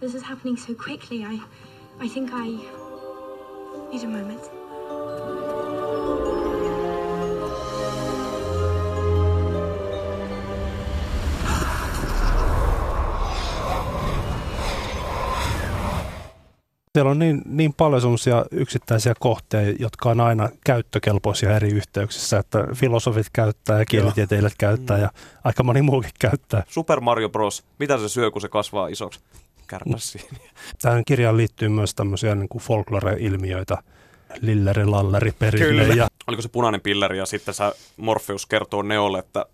This is happening so quickly. I, I think I need a moment. Siellä on niin, niin paljon sellaisia yksittäisiä kohteja, jotka on aina käyttökelpoisia eri yhteyksissä, että filosofit käyttää ja kielitieteilijät käyttää mm. ja aika moni muukin käyttää. Super Mario Bros. Mitä se syö, kun se kasvaa isoksi? Kärpäsiin. Tähän kirjaan liittyy myös tämmöisiä niin kuin folklore-ilmiöitä, lilleri, lalleri, perinne. Kyllä. Ja Oliko se punainen pilleri ja sitten sä Morpheus kertoo Neolle, että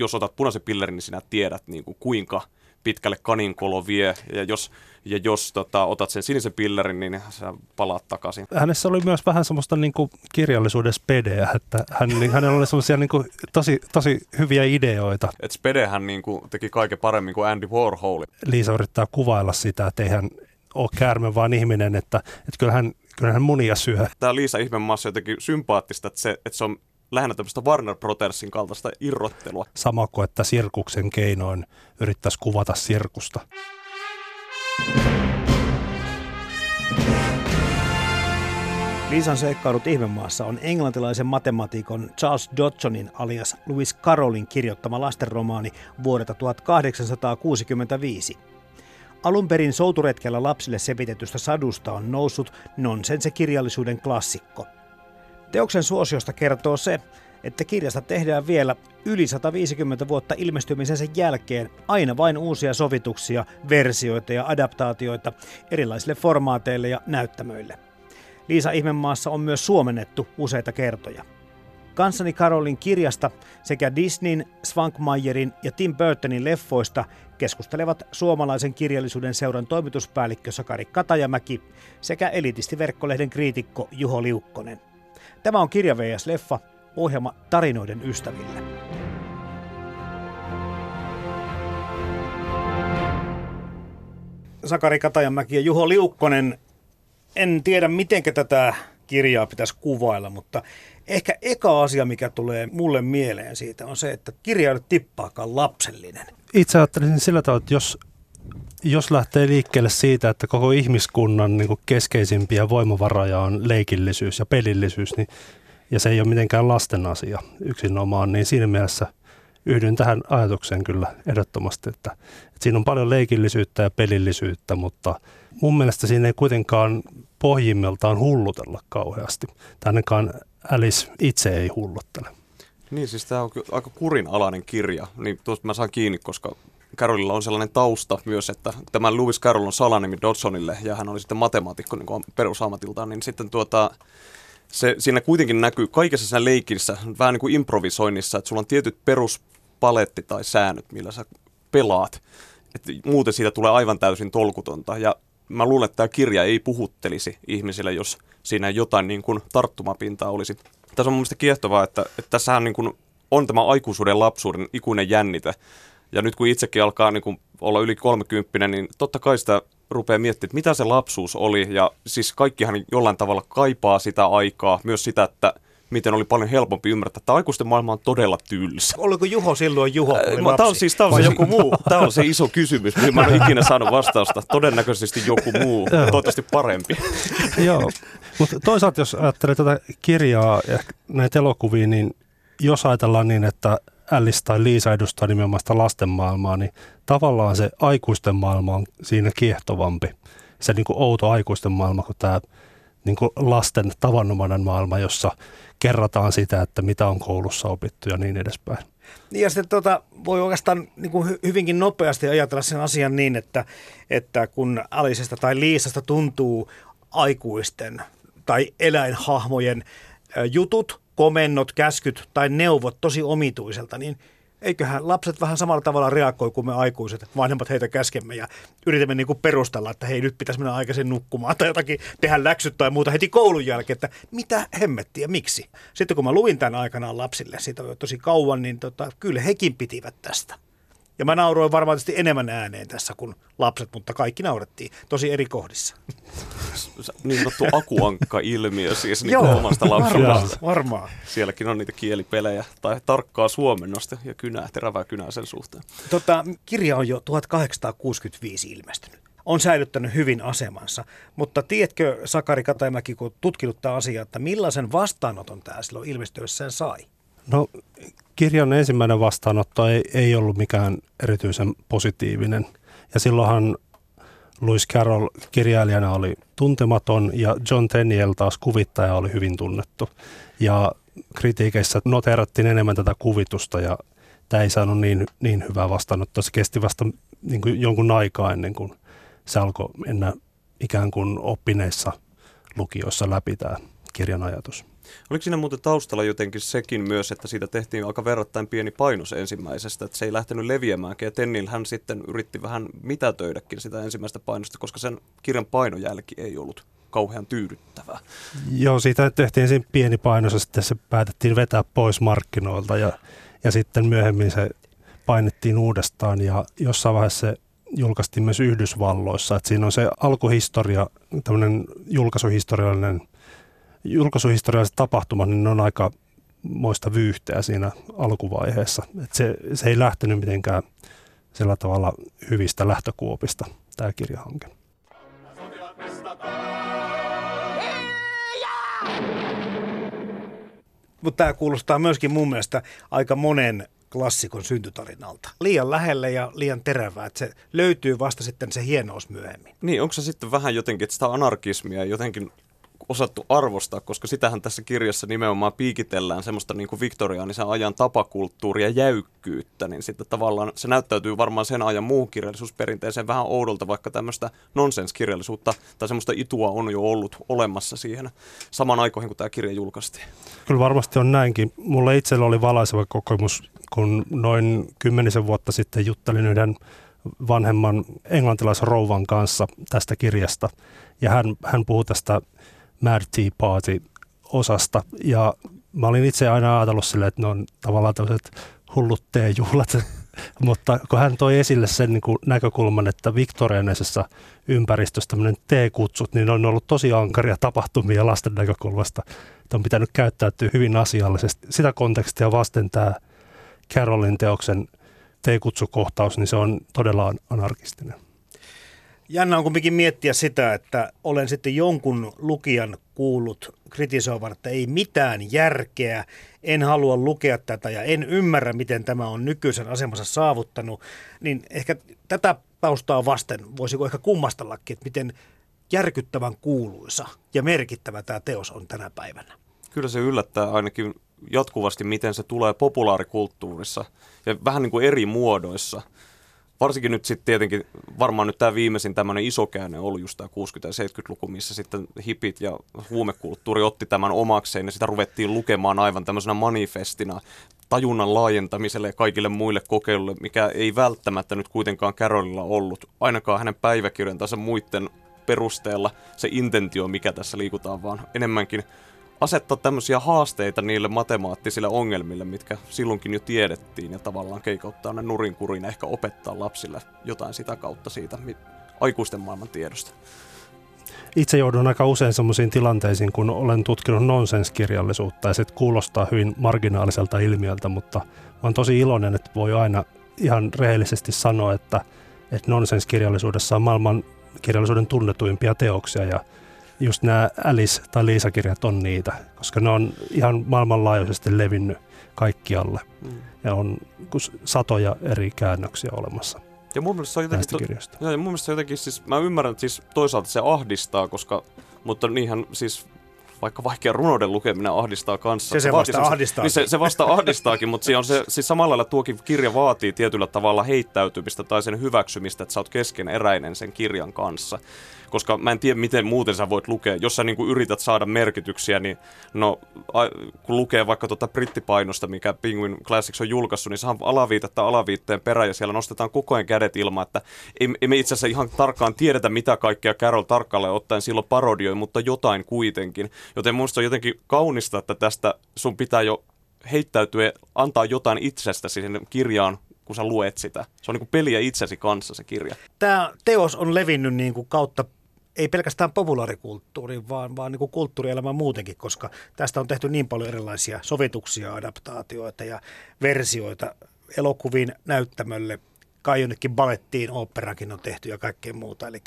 jos otat punaisen pillerin, niin sinä tiedät niin kuin kuinka pitkälle kaninkolo vie. Ja jos, ja jos tota, otat sen sinisen pillerin, niin sä palaat takaisin. hänessä oli myös vähän semmoista niin kuin kirjallisuuden spedeä, että hän, niin, hänellä oli semmoisia niin kuin tosi, tosi hyviä ideoita. Et Spedehän niin kuin, teki kaiken paremmin kuin Andy Warhol. Liisa yrittää kuvailla sitä, että ei hän ole käärme, vaan ihminen, että, että kyllähän, kyllähän munia syö. Tämä Liisa Ihmemaassa jotenkin sympaattista, että se, että se on lähinnä tämmöistä Warner Brothersin kaltaista irrottelua. Sama kuin että sirkuksen keinoin yrittäisi kuvata sirkusta. Liisan seikkailut ihmemaassa on englantilaisen matemaatikon Charles Dodsonin alias Lewis Carrollin kirjoittama lastenromaani vuodelta 1865. Alun perin souturetkellä lapsille sepitetystä sadusta on noussut nonsense-kirjallisuuden klassikko. Teoksen suosiosta kertoo se, että kirjasta tehdään vielä yli 150 vuotta ilmestymisensä jälkeen aina vain uusia sovituksia, versioita ja adaptaatioita erilaisille formaateille ja näyttämöille. Liisa Ihmemaassa on myös suomennettu useita kertoja. Kanssani Karolin kirjasta sekä Disneyn, Svankmajerin ja Tim Burtonin leffoista keskustelevat suomalaisen kirjallisuuden seuran toimituspäällikkö Sakari Katajamäki sekä elitistiverkkolehden kriitikko Juho Liukkonen. Tämä on Kirja VS Leffa, ohjelma tarinoiden ystäville. Sakari Katajamäki ja Juho Liukkonen. En tiedä, miten tätä kirjaa pitäisi kuvailla, mutta ehkä eka asia, mikä tulee mulle mieleen siitä, on se, että kirja ei ole tippaakaan lapsellinen. Itse ajattelisin sillä tavalla, että jos, jos lähtee liikkeelle siitä, että koko ihmiskunnan niin kuin keskeisimpiä voimavaroja on leikillisyys ja pelillisyys, niin, ja se ei ole mitenkään lasten asia yksinomaan, niin siinä mielessä yhdyn tähän ajatukseen kyllä ehdottomasti, että, että siinä on paljon leikillisyyttä ja pelillisyyttä, mutta mun mielestä siinä ei kuitenkaan pohjimmiltaan hullutella kauheasti. Ainakaan Alice itse ei hulluttele. Niin, siis tämä on aika kurinalainen kirja, niin tuosta mä saan kiinni, koska Carrollilla on sellainen tausta myös, että tämä Lewis Carroll on salanimi Dodsonille ja hän oli sitten matemaatikko niin perusammatiltaan, niin sitten tuota, se, siinä kuitenkin näkyy kaikessa siinä leikissä, vähän niin kuin improvisoinnissa, että sulla on tietyt peruspaletti tai säännöt, millä sä pelaat. Että muuten siitä tulee aivan täysin tolkutonta. Ja mä luulen, että tämä kirja ei puhuttelisi ihmisille, jos siinä jotain niin kuin tarttumapintaa olisi. Tässä on mun mielestä kiehtovaa, että, että tässähän niin kuin on tämä aikuisuuden lapsuuden ikuinen jännite. Ja nyt kun itsekin alkaa niin kuin olla yli 30, niin totta kai sitä rupeaa miettimään, että mitä se lapsuus oli. Ja siis kaikkihan jollain tavalla kaipaa sitä aikaa, myös sitä, että miten oli paljon helpompi ymmärtää, että aikuisten maailma on todella tylsä. Oliko Juho silloin Juho, kun oli Tämä on siis, tämä on se, joku muu? Tämä on se iso kysymys, mihin mä en ikinä saanut vastausta. Todennäköisesti joku muu, toivottavasti parempi. Joo, mutta toisaalta jos ajattelee tätä kirjaa ja näitä elokuvia, niin jos ajatellaan niin, että Alice tai Liisa edustaa nimenomaan sitä lasten maailmaa, niin tavallaan se aikuisten maailma on siinä kiehtovampi. Se niin kuin outo aikuisten maailma kuin tämä niin kuin lasten tavanomainen maailma, jossa kerrataan sitä, että mitä on koulussa opittu ja niin edespäin. Niin ja sitten tota, voi oikeastaan niin kuin hy- hyvinkin nopeasti ajatella sen asian niin, että, että kun Alisesta tai Liisasta tuntuu aikuisten tai eläinhahmojen jutut, komennot, käskyt tai neuvot tosi omituiselta, niin eiköhän lapset vähän samalla tavalla reagoi kuin me aikuiset, vanhemmat heitä käskemme ja yritämme niin kuin perustella, että hei nyt pitäisi mennä aikaisin nukkumaan tai jotakin tehdä läksyt tai muuta heti koulun jälkeen, että mitä hemmettiä, miksi? Sitten kun mä luin tämän aikanaan lapsille, siitä oli tosi kauan, niin tota, kyllä hekin pitivät tästä. Ja mä nauroin varmaan enemmän ääneen tässä kuin lapset, mutta kaikki naurettiin tosi eri kohdissa. Niin sanottu akuankka-ilmiö siis niin Joo, omasta lapsuudesta. varmaan. Sielläkin on niitä kielipelejä tai tarkkaa suomennosta ja kynää, terävää kynää sen suhteen. Tota, kirja on jo 1865 ilmestynyt. On säilyttänyt hyvin asemansa, mutta tiedätkö Sakari Katamäki, kun tutkinut tämä asia, että millaisen vastaanoton tämä silloin ilmestyessään sai? No kirjan ensimmäinen vastaanotto ei, ei ollut mikään erityisen positiivinen. Ja silloinhan Lewis Carroll kirjailijana oli tuntematon ja John Tenniel taas kuvittaja oli hyvin tunnettu. Ja kritiikeissä noterattiin enemmän tätä kuvitusta ja tämä ei saanut niin, niin hyvää vastaanottoa. Se kesti vasta niin kuin jonkun aikaa ennen kuin se alkoi mennä ikään kuin oppineissa lukioissa läpi tämä kirjan ajatus. Oliko siinä muuten taustalla jotenkin sekin myös, että siitä tehtiin aika verrattain pieni painos ensimmäisestä, että se ei lähtenyt leviämään, ja Tennil hän sitten yritti vähän mitätöidäkin sitä ensimmäistä painosta, koska sen kirjan painojälki ei ollut kauhean tyydyttävää. Joo, siitä tehtiin ensin pieni painos ja sitten se päätettiin vetää pois markkinoilta ja, ja sitten myöhemmin se painettiin uudestaan ja jossain vaiheessa se julkaistiin myös Yhdysvalloissa. Että siinä on se alkuhistoria, tämmöinen julkaisuhistoriallinen julkaisuhistorialliset tapahtumat, niin ne on aika moista vyyhteä siinä alkuvaiheessa. Et se, se ei lähtenyt mitenkään sillä tavalla hyvistä lähtökuopista, tämä kirjahanke. Mutta tämä kuulostaa myöskin mun mielestä aika monen klassikon syntytarinalta. Liian lähelle ja liian terävää, että se löytyy vasta sitten se hienous myöhemmin. Niin, onko se sitten vähän jotenkin, että sitä anarkismia jotenkin osattu arvostaa, koska sitähän tässä kirjassa nimenomaan piikitellään semmoista niin kuin viktoriaanisen ajan tapakulttuuria jäykkyyttä, niin sitten tavallaan se näyttäytyy varmaan sen ajan muuhun kirjallisuusperinteeseen vähän oudolta, vaikka tämmöistä nonsenskirjallisuutta tai semmoista itua on jo ollut olemassa siihen saman aikoihin, kun tämä kirja julkaistiin. Kyllä varmasti on näinkin. Mulle itsellä oli valaiseva kokemus, kun noin kymmenisen vuotta sitten juttelin yhden vanhemman englantilaisen rouvan kanssa tästä kirjasta. Ja hän, hän puhui tästä Mad Tea Party osasta. Ja mä olin itse aina ajatellut silleen, että ne on tavallaan tämmöiset hullut teejuhlat. Mutta kun hän toi esille sen niin kuin näkökulman, että viktorianisessa ympäristössä tämmöinen teekutsut, niin on ollut tosi ankaria tapahtumia lasten näkökulmasta. Että on pitänyt käyttäytyä hyvin asiallisesti. Sitä kontekstia vasten tämä Carolin teoksen teekutsukohtaus, niin se on todella anarkistinen. Jännä on kumminkin miettiä sitä, että olen sitten jonkun lukijan kuullut kritisoivan, että ei mitään järkeä, en halua lukea tätä ja en ymmärrä, miten tämä on nykyisen asemansa saavuttanut, niin ehkä tätä taustaa vasten voisiko ehkä kummastellakin, että miten järkyttävän kuuluisa ja merkittävä tämä teos on tänä päivänä. Kyllä se yllättää ainakin jatkuvasti, miten se tulee populaarikulttuurissa ja vähän niin kuin eri muodoissa – varsinkin nyt sitten tietenkin, varmaan nyt tämä viimeisin tämmöinen iso käänne oli just tämä 60- ja 70-luku, missä sitten hipit ja huumekulttuuri otti tämän omakseen ja sitä ruvettiin lukemaan aivan tämmöisenä manifestina tajunnan laajentamiselle ja kaikille muille kokeiluille, mikä ei välttämättä nyt kuitenkaan Carolilla ollut, ainakaan hänen päiväkirjantansa muiden perusteella se intentio, mikä tässä liikutaan, vaan enemmänkin asettaa tämmöisiä haasteita niille matemaattisille ongelmille, mitkä silloinkin jo tiedettiin, ja tavallaan keikauttaa ne nurinkurin ehkä opettaa lapsille jotain sitä kautta siitä aikuisten maailman tiedosta. Itse joudun aika usein sellaisiin tilanteisiin, kun olen tutkinut nonsenskirjallisuutta, ja se kuulostaa hyvin marginaaliselta ilmiöltä, mutta olen tosi iloinen, että voi aina ihan rehellisesti sanoa, että, että nonsenskirjallisuudessa on maailman kirjallisuuden tunnetuimpia teoksia, ja just nämä Alice- tai Liisa-kirjat on niitä, koska ne on ihan maailmanlaajuisesti levinnyt kaikkialle. Mm. Ja on satoja eri käännöksiä olemassa. Ja mun mielestä se on jotenkin, to, ja mun mielestä se jotenkin siis, mä ymmärrän, että siis toisaalta se ahdistaa, koska, mutta niinhän siis vaikka vaikea runouden lukeminen ahdistaa kanssa. Se se vasta ahdistaa. Niin se, se vasta ahdistaakin, mutta se on se, siis samalla lailla tuokin kirja vaatii tietyllä tavalla heittäytymistä tai sen hyväksymistä, että sä oot keskeneräinen sen kirjan kanssa koska mä en tiedä, miten muuten sä voit lukea. Jos sä niinku yrität saada merkityksiä, niin no, a, kun lukee vaikka tuota brittipainosta, mikä Penguin Classics on julkaissut, niin se on alaviitettä alaviitteen perä, ja siellä nostetaan koko ajan kädet ilman, että ei, ei me itse asiassa ihan tarkkaan tiedetä, mitä kaikkea Carol tarkalleen ottaen silloin parodioi, mutta jotain kuitenkin. Joten musta on jotenkin kaunista, että tästä sun pitää jo heittäytyä, antaa jotain itsestä siihen kirjaan, kun sä luet sitä. Se on niin kuin peliä itsesi kanssa se kirja. Tämä teos on levinnyt niin kuin kautta ei pelkästään populaarikulttuuriin, vaan, vaan niin kuin kulttuurielämään muutenkin, koska tästä on tehty niin paljon erilaisia sovituksia, adaptaatioita ja versioita elokuviin, näyttämölle, kai jonnekin balettiin, operakin on tehty ja kaikkea muuta. Eli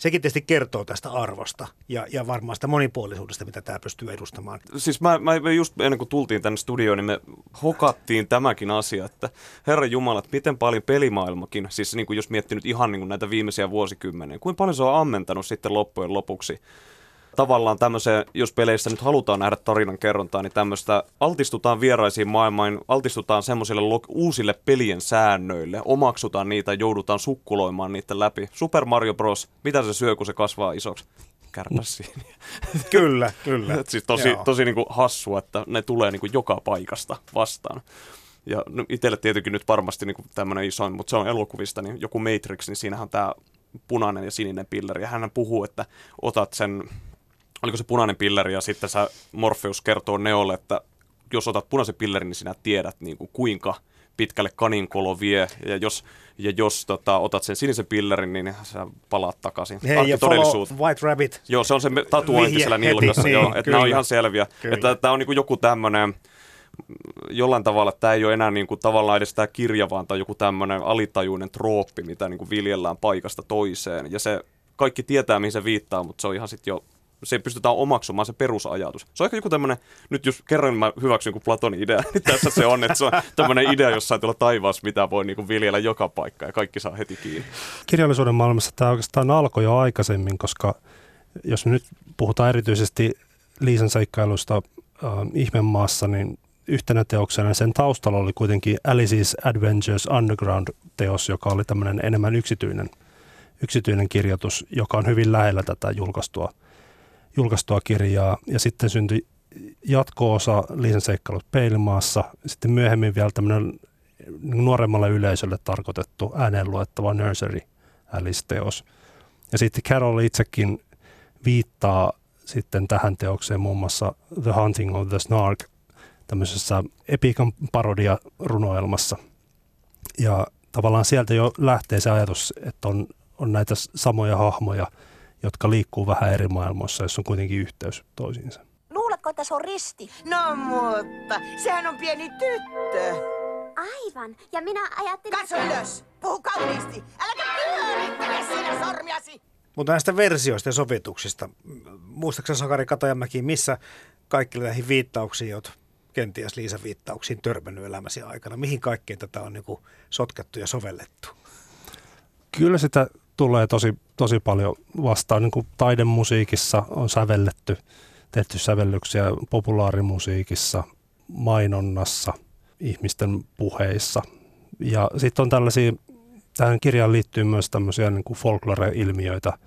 sekin tietysti kertoo tästä arvosta ja, ja varmaan sitä monipuolisuudesta, mitä tämä pystyy edustamaan. Siis mä, mä just ennen kuin tultiin tänne studioon, niin me hokattiin tämäkin asia, että herra Jumala, miten paljon pelimaailmakin, siis niin kuin jos miettinyt ihan niin kuin näitä viimeisiä vuosikymmeniä, kuinka paljon se on ammentanut sitten loppujen lopuksi tavallaan tämmöiseen, jos peleissä nyt halutaan nähdä tarinan kerrontaa, niin tämmöistä altistutaan vieraisiin maailmaan, altistutaan semmoisille lo- uusille pelien säännöille, omaksutaan niitä, joudutaan sukkuloimaan niitä läpi. Super Mario Bros. Mitä se syö, kun se kasvaa isoksi? Kärpäsiin. kyllä, kyllä. siis tosi, tosi niin kuin hassua, että ne tulee niin kuin joka paikasta vastaan. Ja no, itselle tietenkin nyt varmasti niin tämmöinen isoin, mutta se on elokuvista, niin joku Matrix, niin siinähän on tämä punainen ja sininen pilleri. Ja hän puhuu, että otat sen oliko se punainen pilleri ja sitten sä Morpheus kertoo Neolle, että jos otat punaisen pillerin, niin sinä tiedät niin kuin kuinka pitkälle kaninkolo vie, ja jos, ja jos tota, otat sen sinisen pillerin, niin sä palaat takaisin Hei, ja White Rabbit. Joo, se on se tatuointi siellä nilkassa, niin, joo, että nämä on ihan selviä. Kyllä. Että tämä on niin kuin joku tämmöinen, jollain tavalla tämä ei ole enää niin kuin, tavallaan edes tämä kirja, vaan tämä on joku tämmöinen alitajuinen trooppi, mitä niin kuin viljellään paikasta toiseen. Ja se kaikki tietää, mihin se viittaa, mutta se on ihan sitten jo se pystytään omaksumaan se perusajatus. Se on ehkä joku tämmöinen, nyt jos kerran mä hyväksyn kuin Platonin idea, niin tässä se on, että se on tämmöinen idea jossain tuolla taivaassa, mitä voi niin viljellä joka paikka ja kaikki saa heti kiinni. Kirjallisuuden maailmassa tämä oikeastaan alkoi jo aikaisemmin, koska jos nyt puhutaan erityisesti Liisan seikkailusta äh, Ihmemaassa, niin yhtenä teoksena sen taustalla oli kuitenkin Alice's Adventures Underground-teos, joka oli tämmöinen enemmän yksityinen, yksityinen kirjoitus, joka on hyvin lähellä tätä julkaistua julkaistua kirjaa ja sitten syntyi jatko-osa Liisan seikkailut Peilimaassa. Sitten myöhemmin vielä tämmöinen nuoremmalle yleisölle tarkoitettu ääneen luettava Nursery Alice-teos. Ja sitten Carol itsekin viittaa sitten tähän teokseen muun muassa The Hunting of the Snark tämmöisessä epikan parodia runoelmassa. Ja tavallaan sieltä jo lähtee se ajatus, että on, on näitä samoja hahmoja – jotka liikkuu vähän eri maailmoissa, jos on kuitenkin yhteys toisiinsa. Luuletko, että se on risti? No mutta, sehän on pieni tyttö. Aivan, ja minä ajattelin... Katso ylös, puhu kauniisti, äläkä pyörittele siinä sormiasi. Mutta näistä versioista ja sovituksista, muistaakseni Sakari Katajamäki, missä kaikki näihin viittauksiin, olet kenties Liisa-viittauksiin törmännyt elämäsi aikana, mihin kaikkeen tätä on niin sotkettu ja sovellettu? Kyllä sitä tulee tosi, tosi paljon vastaan. Niin kuin taidemusiikissa on sävelletty, tehty sävellyksiä populaarimusiikissa, mainonnassa, ihmisten puheissa. Ja sitten on tällaisia, tähän kirjaan liittyy myös tämmöisiä niin folklore-ilmiöitä –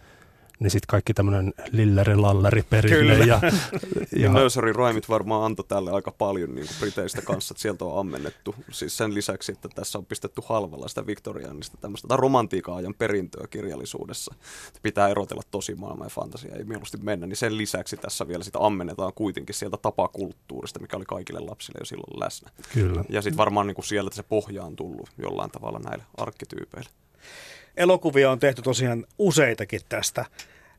niin sitten kaikki tämmöinen lilleri lalleri perinne. Ja, ja, Nursery Rhymeit varmaan antoi tälle aika paljon niin kuin Briteistä kanssa, että sieltä on ammennettu. Siis sen lisäksi, että tässä on pistetty halvalla sitä viktoriaanista tämmöistä tai romantiikan ajan perintöä kirjallisuudessa. Pitää erotella tosi maailma ja fantasia, ei mieluusti mennä. Niin sen lisäksi tässä vielä sitä ammennetaan kuitenkin sieltä tapakulttuurista, mikä oli kaikille lapsille jo silloin läsnä. Kyllä. Ja sitten varmaan niin kuin sieltä se pohja on tullut jollain tavalla näille arkkityypeille. Elokuvia on tehty tosiaan useitakin tästä.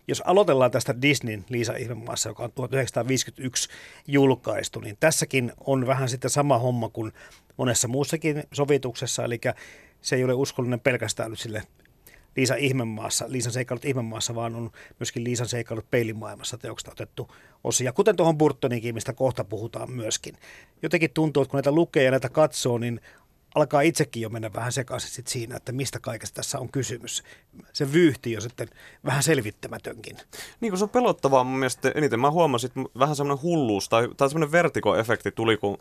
Jos aloitellaan tästä Disneyn Liisa Ihmemaassa, joka on 1951 julkaistu, niin tässäkin on vähän sitten sama homma kuin monessa muussakin sovituksessa, eli se ei ole uskollinen pelkästään nyt sille Liisa Ihmemaassa, Liisan seikkailut Ihmemaassa, vaan on myöskin Liisan seikkailut peilimaailmassa teoksesta otettu osia, kuten tuohon Burtonikin, mistä kohta puhutaan myöskin. Jotenkin tuntuu, että kun näitä lukee ja näitä katsoo, niin alkaa itsekin jo mennä vähän sekaisin sit siinä, että mistä kaikesta tässä on kysymys. Se vyyhti on sitten vähän selvittämätönkin. Niin kuin se on pelottavaa mun mielestä eniten. Mä huomasin, että vähän semmoinen hulluus tai, tai semmoinen vertikoefekti tuli, kun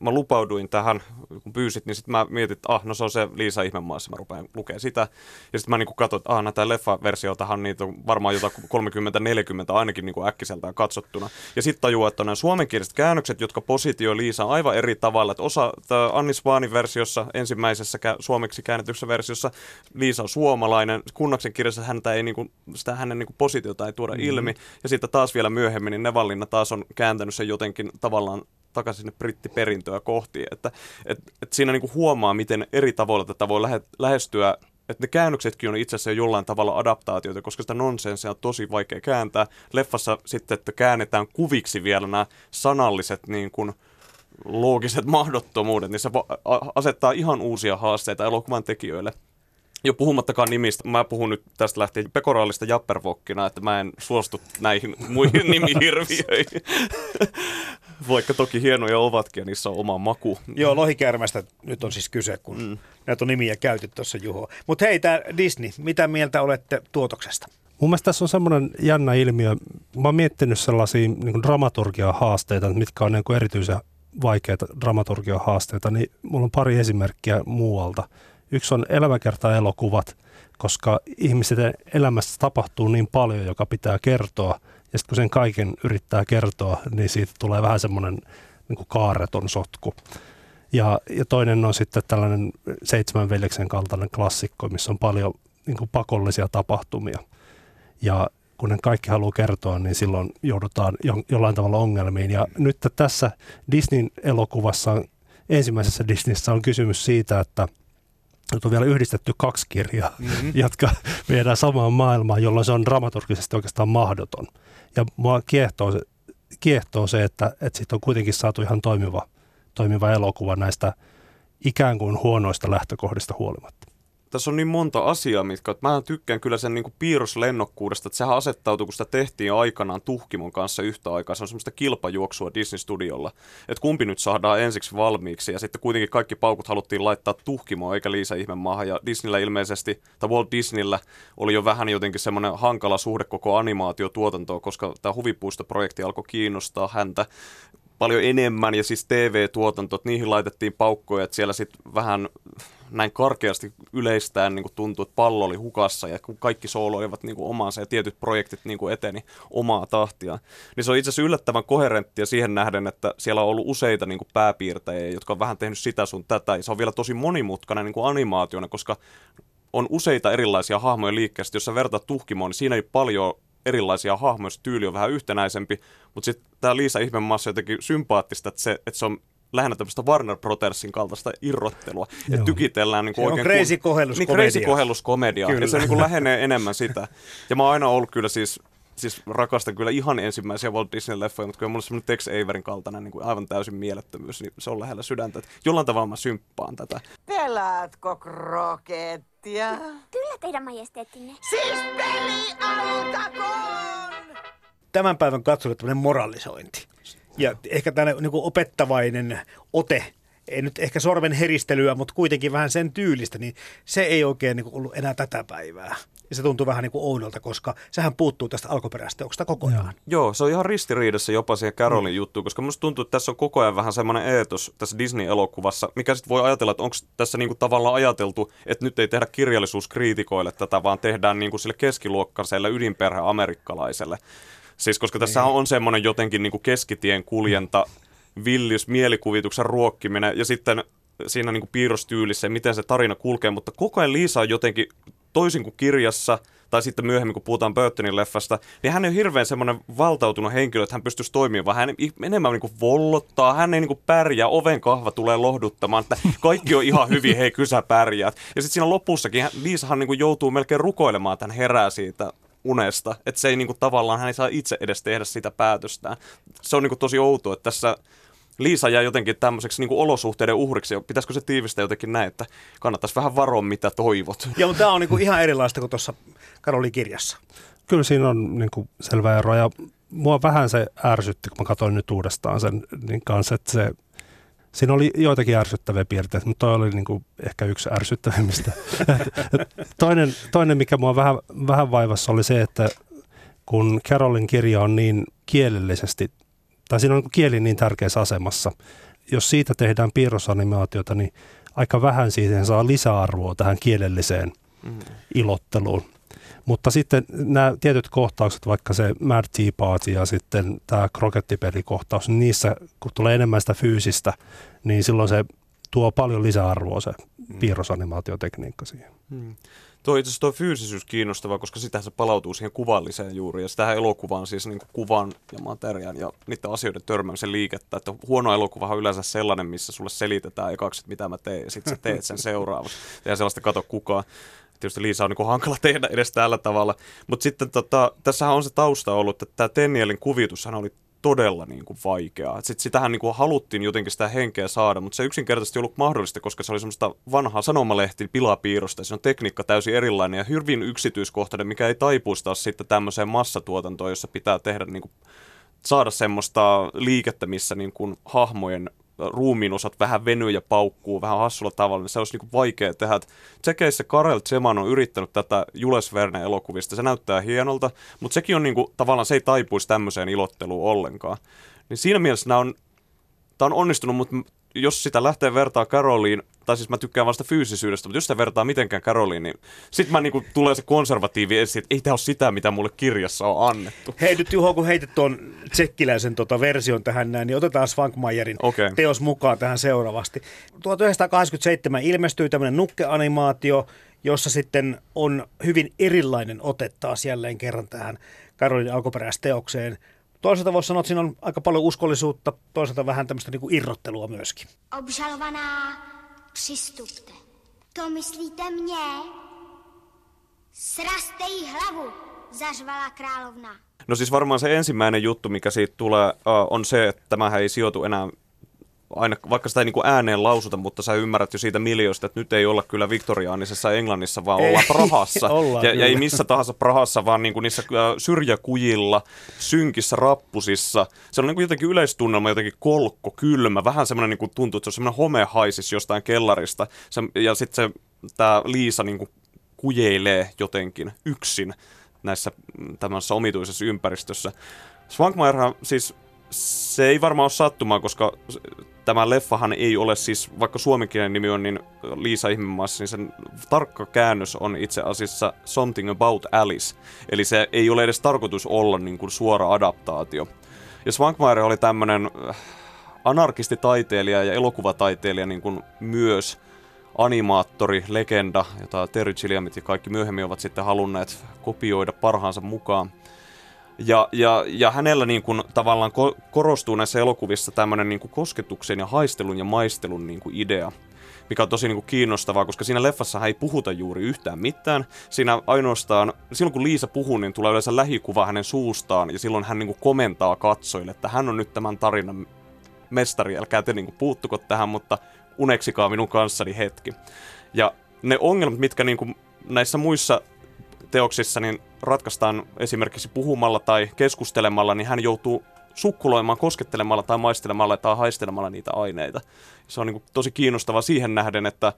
mä lupauduin tähän, kun pyysit, niin sitten mä mietin, että ah, no se on se Liisa Ihmemaassa, mä rupean lukemaan sitä. Ja sitten mä niin katsoin, että ah, näitä no, leffa-versioitahan niitä on varmaan jotain 30-40 ainakin niin kuin äkkiseltään katsottuna. Ja sitten tajuaa, että on nämä suomenkieliset käännökset, jotka positioi Liisa aivan eri tavalla. Että osa Anni Svaanin versiossa, ensimmäisessä suomeksi käännetyssä versiossa, Liisa on suomalainen. Kunnaksen kirjassa häntä ei, niin kuin, sitä hänen niin kuin positiota ei tuoda mm-hmm. ilmi. Ja sitten taas vielä myöhemmin, niin Nevallinna taas on kääntänyt sen jotenkin tavallaan takaisin sinne brittiperintöä kohti. Että, et, et siinä niinku huomaa, miten eri tavoilla tätä voi lähe, lähestyä että ne käännöksetkin on itse asiassa jollain tavalla adaptaatioita, koska sitä nonsenssia on tosi vaikea kääntää. Leffassa sitten, että käännetään kuviksi vielä nämä sanalliset niin kuin, loogiset mahdottomuudet, niin se asettaa ihan uusia haasteita elokuvan tekijöille. Jo puhumattakaan nimistä, mä puhun nyt tästä lähtien pekoraalista jappervokkina, että mä en suostu näihin muihin nimihirviöihin. Vaikka toki hienoja ovatkin ja niissä on oma maku. Joo, lohikärmästä nyt on siis kyse, kun mm. näitä on nimiä käyty tuossa Juho. Mutta hei, tämä Disney, mitä mieltä olette tuotoksesta? Mun mielestä tässä on semmoinen jännä ilmiö. Mä oon miettinyt sellaisia niin dramaturgia haasteita, mitkä on niin erityisen vaikeita dramaturgia haasteita, niin mulla on pari esimerkkiä muualta. Yksi on elämäkerta-elokuvat, koska ihmisten elämässä tapahtuu niin paljon, joka pitää kertoa. Ja sitten kun sen kaiken yrittää kertoa, niin siitä tulee vähän semmoinen niin kaareton sotku. Ja, ja toinen on sitten tällainen seitsemän veljeksen kaltainen klassikko, missä on paljon niin kuin pakollisia tapahtumia. Ja kun ne kaikki haluaa kertoa, niin silloin joudutaan jo, jollain tavalla ongelmiin. Ja nyt tässä Disneyn elokuvassa, ensimmäisessä Disneyssä on kysymys siitä, että – nyt on vielä yhdistetty kaksi kirjaa, mm-hmm. jotka viedään samaan maailmaan, jolloin se on dramaturgisesti oikeastaan mahdoton. Ja mua kiehtoo se, kiehtoo se että, että siitä on kuitenkin saatu ihan toimiva, toimiva elokuva näistä ikään kuin huonoista lähtökohdista huolimatta tässä on niin monta asiaa, mitkä, että mä tykkään kyllä sen niin piirroslennokkuudesta, että sehän asettautui, kun sitä tehtiin aikanaan Tuhkimon kanssa yhtä aikaa, se on semmoista kilpajuoksua Disney-studiolla, että kumpi nyt saadaan ensiksi valmiiksi, ja sitten kuitenkin kaikki paukut haluttiin laittaa Tuhkimoon, eikä Liisa maahan, ja Disneyllä ilmeisesti, tai Walt Disneyllä oli jo vähän jotenkin semmoinen hankala suhde koko animaatiotuotantoon, koska tämä huvipuistoprojekti alkoi kiinnostaa häntä, paljon enemmän. Ja siis TV-tuotantot, niihin laitettiin paukkoja, että siellä sitten vähän näin karkeasti yleistään niin tuntui, että pallo oli hukassa ja kun kaikki sooloivat niin omaansa ja tietyt projektit niin eteni omaa tahtia, niin se on itse asiassa yllättävän koherenttia siihen nähden, että siellä on ollut useita niin pääpiirtäjiä, jotka on vähän tehnyt sitä sun tätä. Ja se on vielä tosi monimutkainen niin animaationa, koska on useita erilaisia hahmoja liikkeestä, jos sä vertaat tuhkimoon, niin siinä ei paljon erilaisia hahmoja, tyyli on vähän yhtenäisempi, mutta sitten tämä Liisa Ihmemaassa jotenkin sympaattista, että se, että se on lähinnä tämmöistä Warner Brothersin kaltaista irrottelua. Että tykitellään niin kuin oikein... On crazy kohelluskomedia. Niin crazy kohelluskomedia. Ja se niin kuin lähenee enemmän sitä. Ja mä oon aina ollut kyllä siis siis rakastan kyllä ihan ensimmäisiä Walt Disney-leffoja, mutta kyllä mulla semmoinen Tex Averin kaltainen niin kuin aivan täysin mielettömyys, niin se on lähellä sydäntä. Että jollain tavalla mä symppaan tätä. Pelaatko krokettia? Kyllä teidän majesteettinne. Siis peli alkakoon! Tämän päivän katsojille tämmöinen moralisointi. Ja ehkä tämmöinen niin opettavainen ote ei nyt ehkä sorven heristelyä, mutta kuitenkin vähän sen tyylistä, niin se ei oikein niin ollut enää tätä päivää. Ja se tuntuu vähän niin kuin oudolta, koska sehän puuttuu tästä alkuperäisteoksesta kokonaan. Joo. Joo, se on ihan ristiriidassa jopa siihen Carolin mm. juttuun, koska minusta tuntuu, että tässä on koko ajan vähän semmoinen eetos tässä Disney-elokuvassa, mikä sitten voi ajatella, että onko tässä niin kuin tavallaan ajateltu, että nyt ei tehdä kirjallisuuskriitikoille tätä, vaan tehdään niin kuin sille keskiluokkaiselle ydinperhe amerikkalaiselle. Siis koska tässä niin. on semmoinen jotenkin niin kuin keskitien kuljenta, villius mielikuvituksen ruokkiminen ja sitten siinä niin kuin piirrostyylissä miten se tarina kulkee, mutta koko ajan Liisa on jotenkin toisin kuin kirjassa, tai sitten myöhemmin, kun puhutaan Burtonin leffasta, niin hän on hirveän semmoinen valtautunut henkilö, että hän pystyisi toimimaan, vaan hän enemmän niin kuin vollottaa, hän ei niin kuin pärjää, oven kahva tulee lohduttamaan, että kaikki on ihan hyvin, hei kysä pärjäät. Ja sitten siinä lopussakin Liisahan niin kuin joutuu melkein rukoilemaan, että hän herää siitä unesta, että se ei niin kuin, tavallaan, hän ei saa itse edes tehdä sitä päätöstään. Se on niin kuin, tosi outoa, että tässä Liisa jää jotenkin tämmöiseksi niin kuin olosuhteiden uhriksi. Pitäisikö se tiivistää jotenkin näin, että kannattaisi vähän varoa, mitä toivot? Joo, mutta tämä on niin kuin ihan erilaista kuin tuossa Karolin kirjassa. Kyllä siinä on niin kuin selvä ero ja mua vähän se ärsytti, kun mä katsoin nyt uudestaan sen niin kanssa, että se, Siinä oli joitakin ärsyttäviä piirteitä, mutta toi oli niin kuin ehkä yksi ärsyttävimmistä. toinen, toinen, mikä mua vähän, vähän vaivassa, oli se, että kun Carolin kirja on niin kielellisesti, tai siinä on kieli niin tärkeässä asemassa, jos siitä tehdään piirrosanimaatiota, niin aika vähän siitä saa lisäarvoa tähän kielelliseen mm. ilotteluun. Mutta sitten nämä tietyt kohtaukset, vaikka se Mad Tea Party ja sitten tämä krokettipelikohtaus, niin niissä kun tulee enemmän sitä fyysistä, niin silloin se tuo paljon lisäarvoa se mm. piirrosanimaatiotekniikka siihen. Hmm. Tuo itse asiassa tuo fyysisyys kiinnostava, koska sitä se palautuu siihen kuvalliseen juuri. Ja sitä elokuvaan siis niin kuin kuvan ja materiaan ja niiden asioiden törmäämisen liikettä. Että huono elokuva on yleensä sellainen, missä sulle selitetään ekaksi, että mitä mä teen, ja sitten sä teet sen seuraavaksi. Ja sellaista kato kukaan. Tietysti Liisa on niin hankala tehdä edes tällä tavalla. Mutta sitten tota, tässähän on se tausta ollut, että tämä Tennielin kuvitushan oli todella niin kuin vaikeaa. Sitten sitähän niin kuin haluttiin jotenkin sitä henkeä saada, mutta se yksinkertaisesti ei ollut mahdollista, koska se oli semmoista vanhaa sanomalehti pilapiirrosta. Se on tekniikka täysin erilainen ja hyvin yksityiskohtainen, mikä ei taipuisi taas sitten tämmöiseen massatuotantoon, jossa pitää tehdä niin kuin, saada semmoista liikettä, missä niin kuin hahmojen ruumiin osat vähän venyy ja paukkuu vähän hassulla tavalla, niin se olisi niin vaikea tehdä. Tsekeissä Karel Zeman on yrittänyt tätä Jules Verne elokuvista, se näyttää hienolta, mutta sekin on niin kuin, tavallaan se ei taipuisi tämmöiseen ilotteluun ollenkaan. Niin siinä mielessä nämä on, tämä on onnistunut, mutta jos sitä lähtee vertaa Karoliin, tai siis mä tykkään vasta fyysisyydestä, mutta jos sitä vertaa mitenkään Karoliin, niin sitten mä niinku tulee se konservatiivi esiin, että ei tämä ole sitä, mitä mulle kirjassa on annettu. Hei nyt Juho, kun heitit tuon tsekkiläisen tota version tähän näin, niin otetaan Svankmajerin okay. teos mukaan tähän seuraavasti. 1987 ilmestyi tämmöinen nukkeanimaatio, jossa sitten on hyvin erilainen ote taas jälleen kerran tähän Karolin alkuperäisteokseen. Toisaalta voisi sanoa, että siinä on aika paljon uskollisuutta, toisaalta vähän tämmöistä niin kuin irrottelua myöskin. Obžalovaná, přistupte. To myslíte mě? Sraste jí hlavu, zařvala královna. No siis varmaan se ensimmäinen juttu, mikä siitä tulee, on se, että tämähän ei sijoitu enää aina, vaikka sitä ei niin kuin ääneen lausuta, mutta sä ymmärrät jo siitä miljoista, että nyt ei olla kyllä viktoriaanisessa Englannissa, vaan ollaan Prahassa. ollaan ja, ja ei missä tahansa Prahassa, vaan niin kuin niissä syrjäkujilla, synkissä rappusissa. Se on niin kuin jotenkin yleistunnelma, jotenkin kolkko, kylmä, vähän semmoinen niin kuin tuntuu, että se on semmoinen home haisis jostain kellarista. Se, ja sitten se, tämä Liisa niin kuin kujeilee jotenkin yksin näissä mm, tämmöisessä omituisessa ympäristössä. Swankmajerhan siis se ei varmaan ole sattumaa, koska tämä leffahan ei ole siis, vaikka suomenkielinen nimi on niin Liisa Ihmemaassa, niin sen tarkka käännös on itse asiassa Something About Alice. Eli se ei ole edes tarkoitus olla niin kuin suora adaptaatio. Ja Swankmajer oli tämmöinen äh, anarkistitaiteilija ja elokuvataiteilija niin kuin myös animaattori, legenda, jota Terry Gilliamit ja kaikki myöhemmin ovat sitten halunneet kopioida parhaansa mukaan. Ja, ja, ja hänellä niin kuin, tavallaan ko- korostuu näissä elokuvissa tämmöinen niin kuin kosketuksen ja haistelun ja maistelun niin kuin idea mikä on tosi niin kuin kiinnostavaa, koska siinä leffassa ei puhuta juuri yhtään mitään. Siinä ainoastaan, silloin kun Liisa puhuu, niin tulee yleensä lähikuva hänen suustaan, ja silloin hän niin kuin komentaa katsojille, että hän on nyt tämän tarinan mestari, älkää te niin kuin puuttuko tähän, mutta uneksikaa minun kanssani hetki. Ja ne ongelmat, mitkä niin kuin näissä muissa teoksissa niin ratkaistaan esimerkiksi puhumalla tai keskustelemalla, niin hän joutuu sukkuloimaan koskettelemalla tai maistelemalla tai haistelemalla niitä aineita. Se on niin kuin tosi kiinnostava siihen nähden, että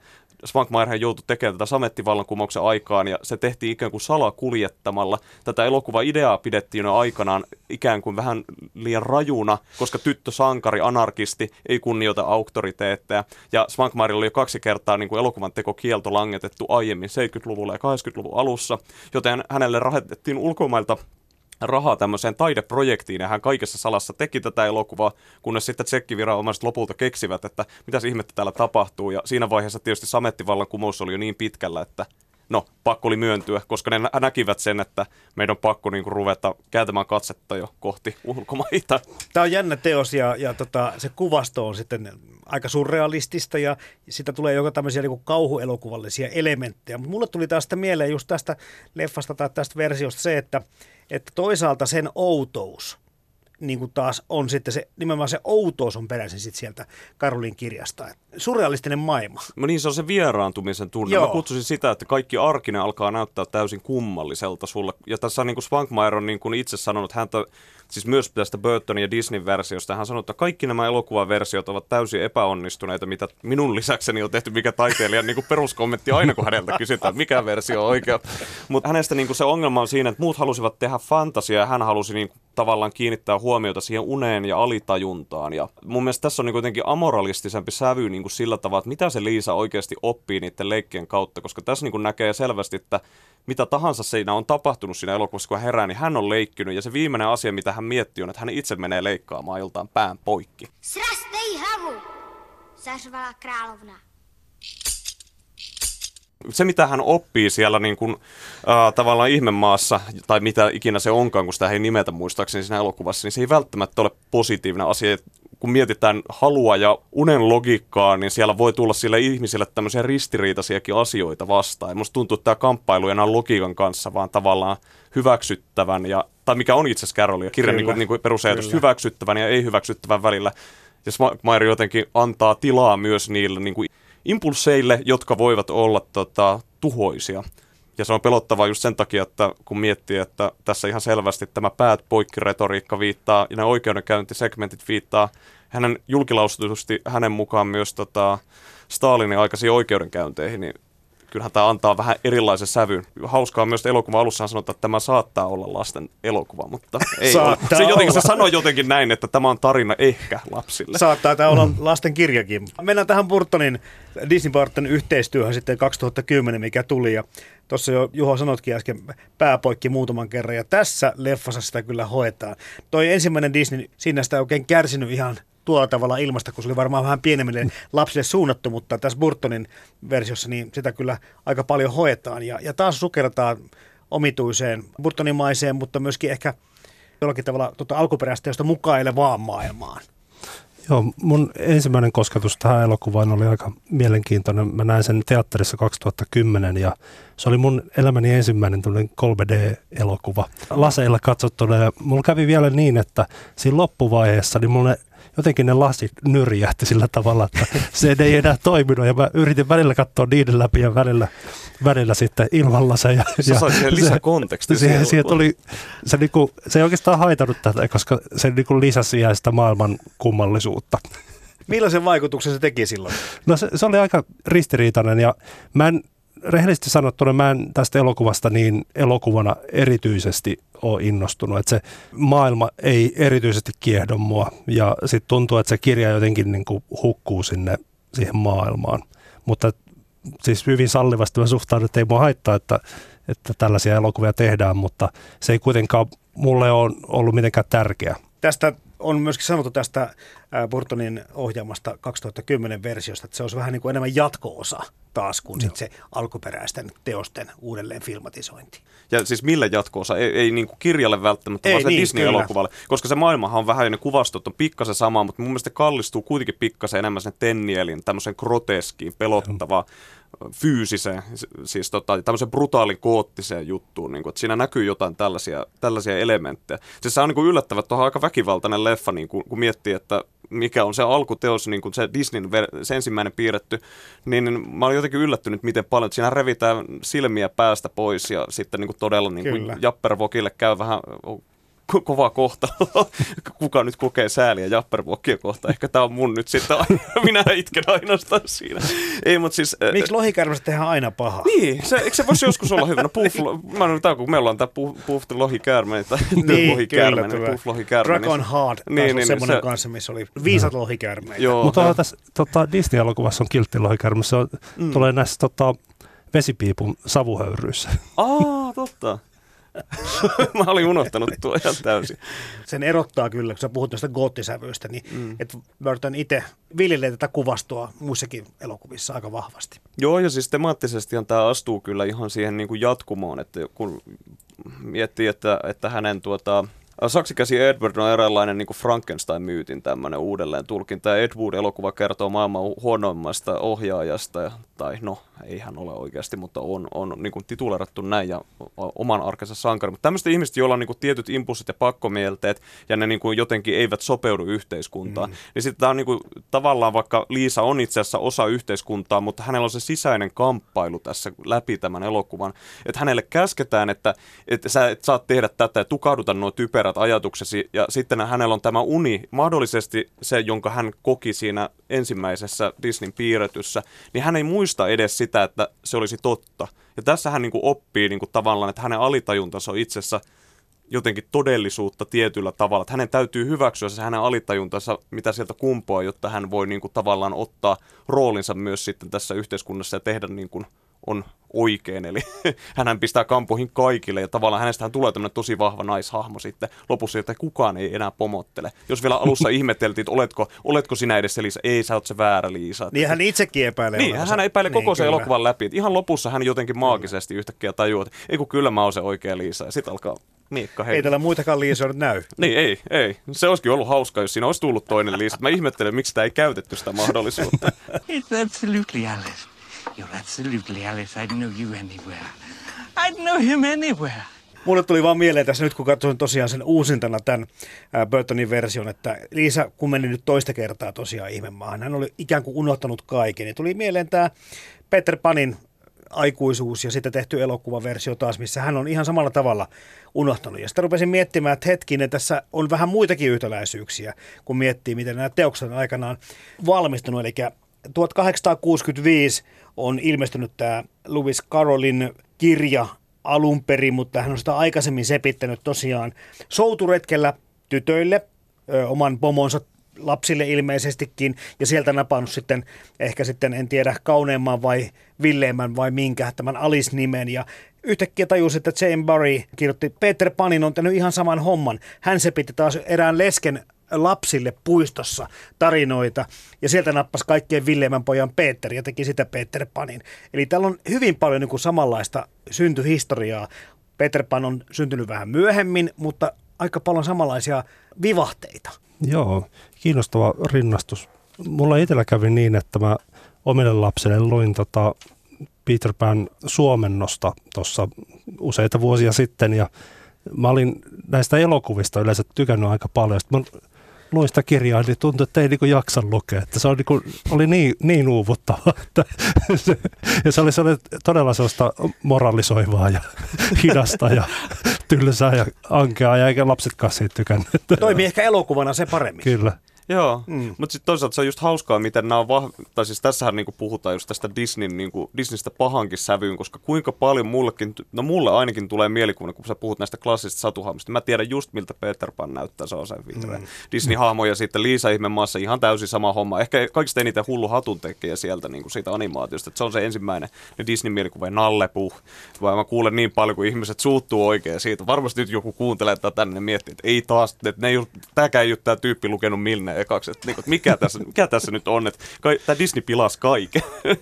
Svankmajer joutui tekemään tätä samettivallankumouksen aikaan ja se tehtiin ikään kuin salakuljettamalla. Tätä elokuva-ideaa pidettiin jo aikanaan ikään kuin vähän liian rajuna, koska tyttö sankari, anarkisti, ei kunnioita auktoriteetteja. Ja Svankmajerilla oli jo kaksi kertaa niin kuin elokuvan tekokielto langetettu aiemmin 70-luvulla ja 80-luvun alussa, joten hänelle rahoitettiin ulkomailta rahaa tämmöiseen taideprojektiin ja hän kaikessa salassa teki tätä elokuvaa, kunnes sitten tsekkiviranomaiset lopulta keksivät, että mitä ihmettä täällä tapahtuu. Ja siinä vaiheessa tietysti samettivallankumous oli jo niin pitkällä, että no, pakko oli myöntyä, koska ne näkivät sen, että meidän on pakko niin kuin, ruveta kääntämään katsetta jo kohti ulkomaita. Tämä on jännä teos ja, ja tota, se kuvasto on sitten aika surrealistista ja sitä tulee joka tämmöisiä niin kauhuelokuvallisia elementtejä. Mutta mulle tuli taas mieleen just tästä leffasta tai tästä versiosta se, että että toisaalta sen outous, niin kuin taas on sitten se, nimenomaan se outous on peräisin sitten sieltä Karolin kirjasta. Et Surrealistinen maailma. No niin, se on se vieraantumisen tunne. Joo. Mä kutsusin sitä, että kaikki arkinen alkaa näyttää täysin kummalliselta sulle. Ja tässä on niin kuin Svankmajer on niin kuin itse sanonut, häntä, siis myös tästä Burtonin ja Disneyn versiosta, hän sanoi, että kaikki nämä elokuvaversiot ovat täysin epäonnistuneita, mitä minun lisäkseni on tehty, mikä taiteilijan niin kuin peruskommentti aina, kun häneltä kysytään, mikä versio on oikea. Mutta hänestä niin kuin se ongelma on siinä, että muut halusivat tehdä fantasiaa ja hän halusi niin kuin tavallaan kiinnittää huomiota siihen uneen ja alitajuntaan. Ja mun mielestä tässä on niin kuitenkin amoralistisempi sävy niin kuin sillä tavalla, että mitä se Liisa oikeasti oppii niiden leikkien kautta, koska tässä niin kuin näkee selvästi, että mitä tahansa siinä on tapahtunut siinä elokuvassa, kun hän herää, niin hän on leikkynyt. Ja se viimeinen asia, mitä hän miettii, on, että hän itse menee leikkaamaan iltaan pään poikki. Hlavu, zařvala královna. Se, mitä hän oppii siellä niin kuin, äh, tavallaan ihmemaassa, tai mitä ikinä se onkaan, kun sitä ei nimetä muistaakseni siinä elokuvassa, niin se ei välttämättä ole positiivinen asia. Kun mietitään halua ja unen logiikkaa, niin siellä voi tulla sille ihmisille tämmöisiä ristiriitaisiakin asioita vastaan. Ja musta tuntuu, että tämä kamppailu ei enää logiikan kanssa, vaan tavallaan hyväksyttävän, ja, tai mikä on itse asiassa Carol, ja kirjan niin kuin, niin kuin perusajatus, hyväksyttävän ja ei-hyväksyttävän välillä. Ja Smayer jotenkin antaa tilaa myös niille niin kuin impulseille, jotka voivat olla tota, tuhoisia. Ja se on pelottavaa just sen takia, että kun miettii, että tässä ihan selvästi tämä päät poikki retoriikka viittaa ja ne oikeudenkäyntisegmentit viittaa hänen julkilausutusti hänen mukaan myös tota, Stalinin aikaisiin oikeudenkäynteihin, niin kyllähän tämä antaa vähän erilaisen sävyn. Hauskaa myös, että elokuvan alussa sanotaan, että tämä saattaa olla lasten elokuva, mutta ei ole. Saattaa Se, jotenkin, se sanoi jotenkin näin, että tämä on tarina ehkä lapsille. Saattaa tämä olla lasten kirjakin. Mennään tähän Burtonin Disney Burton yhteistyöhön sitten 2010, mikä tuli. Ja tuossa jo Juho sanotkin äsken pääpoikki muutaman kerran. Ja tässä leffassa sitä kyllä hoetaan. Toi ensimmäinen Disney, siinä sitä ei oikein kärsinyt ihan tuolla tavalla ilmasta, kun se oli varmaan vähän pienemmille lapsille suunnattu, mutta tässä Burtonin versiossa niin sitä kyllä aika paljon hoetaan. Ja, ja taas sukelletaan omituiseen Burtonimaiseen, mutta myöskin ehkä jollakin tavalla tota alkuperäistä josta mukailevaan maailmaan. Joo, mun ensimmäinen kosketus tähän elokuvaan oli aika mielenkiintoinen. Mä näin sen teatterissa 2010 ja se oli mun elämäni ensimmäinen tämmöinen 3D-elokuva. Laseilla katsottuna ja mulla kävi vielä niin, että siinä loppuvaiheessa niin mulle jotenkin ne lasit nyrjähti sillä tavalla, että se ei enää toiminut ja mä yritin välillä katsoa niiden läpi ja välillä, välillä sitten ilman laseja. Sä ja siihen se, siihen siihen tuli, se, niinku, se ei oikeastaan haitannut tätä, koska se niinku lisäsi sitä maailman kummallisuutta. Millaisen vaikutuksen se teki silloin? No se, se oli aika ristiriitainen ja mä en, rehellisesti sanottuna mä en tästä elokuvasta niin elokuvana erityisesti ole innostunut. Että se maailma ei erityisesti kiehdo mua ja sitten tuntuu, että se kirja jotenkin niin kuin hukkuu sinne siihen maailmaan. Mutta siis hyvin sallivasti mä suhtaudun, että ei mua haittaa, että, että tällaisia elokuvia tehdään, mutta se ei kuitenkaan mulle ole ollut mitenkään tärkeä. Tästä on myöskin sanottu tästä Burtonin ohjaamasta 2010 versiosta, että se olisi vähän niin kuin enemmän jatko-osa taas kuin sit se alkuperäisten teosten uudelleen filmatisointi. Ja siis millä jatkoosa? Ei, ei niin kuin kirjalle välttämättä, Ei vaan se niin, Disney-elokuvalle. Koska se maailmahan on vähän, ja ne kuvastot on pikkasen sama, mutta mun mielestä kallistuu kuitenkin pikkasen enemmän sen Tennielin, tämmöisen groteskiin, pelottavaan, fyysiseen, siis tota, tämmöisen brutaalin koottiseen juttuun. Niin kuin, että siinä näkyy jotain tällaisia, tällaisia elementtejä. Siis se on niin kuin yllättävä, että on aika väkivaltainen leffa, niin kuin, kun miettii, että mikä on se alkuteos, niin kuin se Disneyn ver- se ensimmäinen piirretty, niin niin mä olin jotenkin yllättynyt, miten paljon, siinä revitään silmiä päästä pois ja sitten niin kuin todella niin kuin Jappervokille käy vähän ko- kova kohta. Kuka nyt kokee sääliä Jappervokia kohta? Ehkä tämä on mun nyt sitten. Minä itken ainoastaan siinä. Ei, mutta siis... äh, Miksi lohikärmestä tehdään aina paha? niin, se, eikö se voisi joskus olla hyvä? No puff, mä en tää, kun meillä on tää puff, puff lohikäärme, tai Niin, lohikäärme, kyllä, niin puff lohikäärme. Dragon niin, Heart, taas Niin, on niin, semmoinen se- kanssa, missä oli viisat lohikäärmeitä. Joo, Mutta tässä tota, Disney-elokuvassa on kilttilohikärme. Se on, mm. tulee näissä tota, vesipiipun savuhöyryissä. Aa, totta. mä olin unohtanut tuo ihan täysin. Sen erottaa kyllä, kun sä puhut noista goottisävyistä, niin mm. että Burton itse viljelee tätä kuvastoa muissakin elokuvissa aika vahvasti. Joo, ja siis temaattisestihan tämä astuu kyllä ihan siihen niin kuin jatkumoon, että kun miettii, että, että hänen tuota, Saksikäsi Edward on eräänlainen niin Frankenstein-myytin tämmöinen uudelleen tulkinta. Ja Ed Wood-elokuva kertoo maailman huonoimmasta ohjaajasta, ja- tai no, ei hän ole oikeasti, mutta on, on niin kuin titulerattu näin ja oman arkensa sankari. Mutta tämmöistä ihmistä, joilla on niin kuin tietyt impulssit ja pakkomielteet ja ne niin kuin jotenkin eivät sopeudu yhteiskuntaan, mm. niin sitten tämä on niin kuin, tavallaan vaikka Liisa on itse asiassa osa yhteiskuntaa, mutta hänellä on se sisäinen kamppailu tässä läpi tämän elokuvan, että hänelle käsketään, että, että sä et saa tehdä tätä ja tukahduta nuo typerät ajatuksesi ja sitten hänellä on tämä uni, mahdollisesti se, jonka hän koki siinä ensimmäisessä Disneyn piirretyssä, niin hän ei muista edes sitä, että se olisi totta. Ja tässä hän niin kuin oppii niin kuin tavallaan, että hänen alitajuntansa on itsessä jotenkin todellisuutta tietyllä tavalla. Että hänen täytyy hyväksyä se hänen alitajuntansa, mitä sieltä kumpoaa, jotta hän voi niin kuin tavallaan ottaa roolinsa myös sitten tässä yhteiskunnassa ja tehdä niin kuin on oikein. Eli hän pistää kampoihin kaikille ja tavallaan hänestähän tulee tämmöinen tosi vahva naishahmo sitten lopussa, että kukaan ei enää pomottele. Jos vielä alussa ihmeteltiin, että oletko, oletko sinä edes se Liisa, ei sä oot se väärä Liisa. Niin hän itsekin epäilee. Niin, hän epäilee niin, koko sen elokuvan läpi. Että ihan lopussa hän jotenkin maagisesti yhtäkkiä tajuaa, että ei kun kyllä mä oon se oikea Liisa. Ja sitten alkaa Miikka, hei. Ei täällä muitakaan Liisoja nyt näy. niin, ei, ei. Se olisikin ollut hauskaa, jos siinä olisi tullut toinen Liisa. Mä ihmettelen, miksi sitä ei käytetty sitä mahdollisuutta. It's absolutely Alice. You're absolutely Alice. I'd know you anywhere. I'd know him anywhere. Mulle tuli vaan mieleen tässä nyt, kun katsoin tosiaan sen uusintana tämän Burtonin version, että Liisa, kun meni nyt toista kertaa tosiaan ihmemaahan, hän oli ikään kuin unohtanut kaiken. Ja tuli mieleen tämä Peter Panin aikuisuus ja sitten tehty elokuvaversio taas, missä hän on ihan samalla tavalla unohtanut. Ja sitten rupesin miettimään, että hetkinen, tässä on vähän muitakin yhtäläisyyksiä, kun miettii, miten nämä teokset aikanaan valmistunut. Eli 1865 on ilmestynyt tämä Lewis Carrollin kirja alun perin, mutta hän on sitä aikaisemmin sepittänyt tosiaan souturetkellä tytöille, ö, oman pomonsa lapsille ilmeisestikin, ja sieltä napannut sitten ehkä sitten, en tiedä, kauneimman vai villeemmän vai minkä, tämän Alice-nimen, ja yhtäkkiä tajusi, että Jane Barry kirjoitti, Peter Panin on tehnyt ihan saman homman. Hän sepitti taas erään lesken lapsille puistossa tarinoita ja sieltä nappasi kaikkien Villemän pojan Peter ja teki sitä Peter Panin. Eli täällä on hyvin paljon niin kuin samanlaista syntyhistoriaa. Peter Pan on syntynyt vähän myöhemmin, mutta aika paljon samanlaisia vivahteita. Joo, kiinnostava rinnastus. Mulla itsellä kävi niin, että mä omille lapsille luin tota Peter Pan suomennosta tuossa useita vuosia sitten ja mä olin näistä elokuvista yleensä tykännyt aika paljon. Sitten mä luin sitä kirjaa, niin tuntui, että ei niin jaksa lukea. Että se oli, niin kuin, oli niin, niin uuvuttava. Että se, ja se oli, se oli todella sellaista moralisoivaa ja hidasta ja tylsää ja ankeaa, ja eikä lapsetkaan siitä tykännyt. Toimii ehkä elokuvana se paremmin. Kyllä. Joo, mm. mutta sitten toisaalta se on just hauskaa, miten nämä on vah- tai siis tässähän niinku puhutaan just tästä Disneyn, niinku, Disneystä pahankin sävyyn, koska kuinka paljon mullekin, no mulle ainakin tulee mielikuva, kun sä puhut näistä klassisista satuhahmoista, mä tiedän just miltä Peter Pan näyttää, se on se vihreä mm. Disney-hahmo ja sitten Liisa maassa ihan täysin sama homma. Ehkä kaikista eniten hullu hatun tekee sieltä niinku siitä animaatiosta, että se on se ensimmäinen ne Disney-mielikuva, Nalle Puh. Vai mä kuulen niin paljon, kun ihmiset suuttuu oikein siitä. Varmasti nyt joku kuuntelee tätä tänne ja miettii, että ei taas, että ne ei, tämäkään ei ole tämä tyyppi lukenut Milne ekaksi, että, niin kuin, mikä, tässä, mikä tässä nyt on, että tämä Disney pilasi kaiken.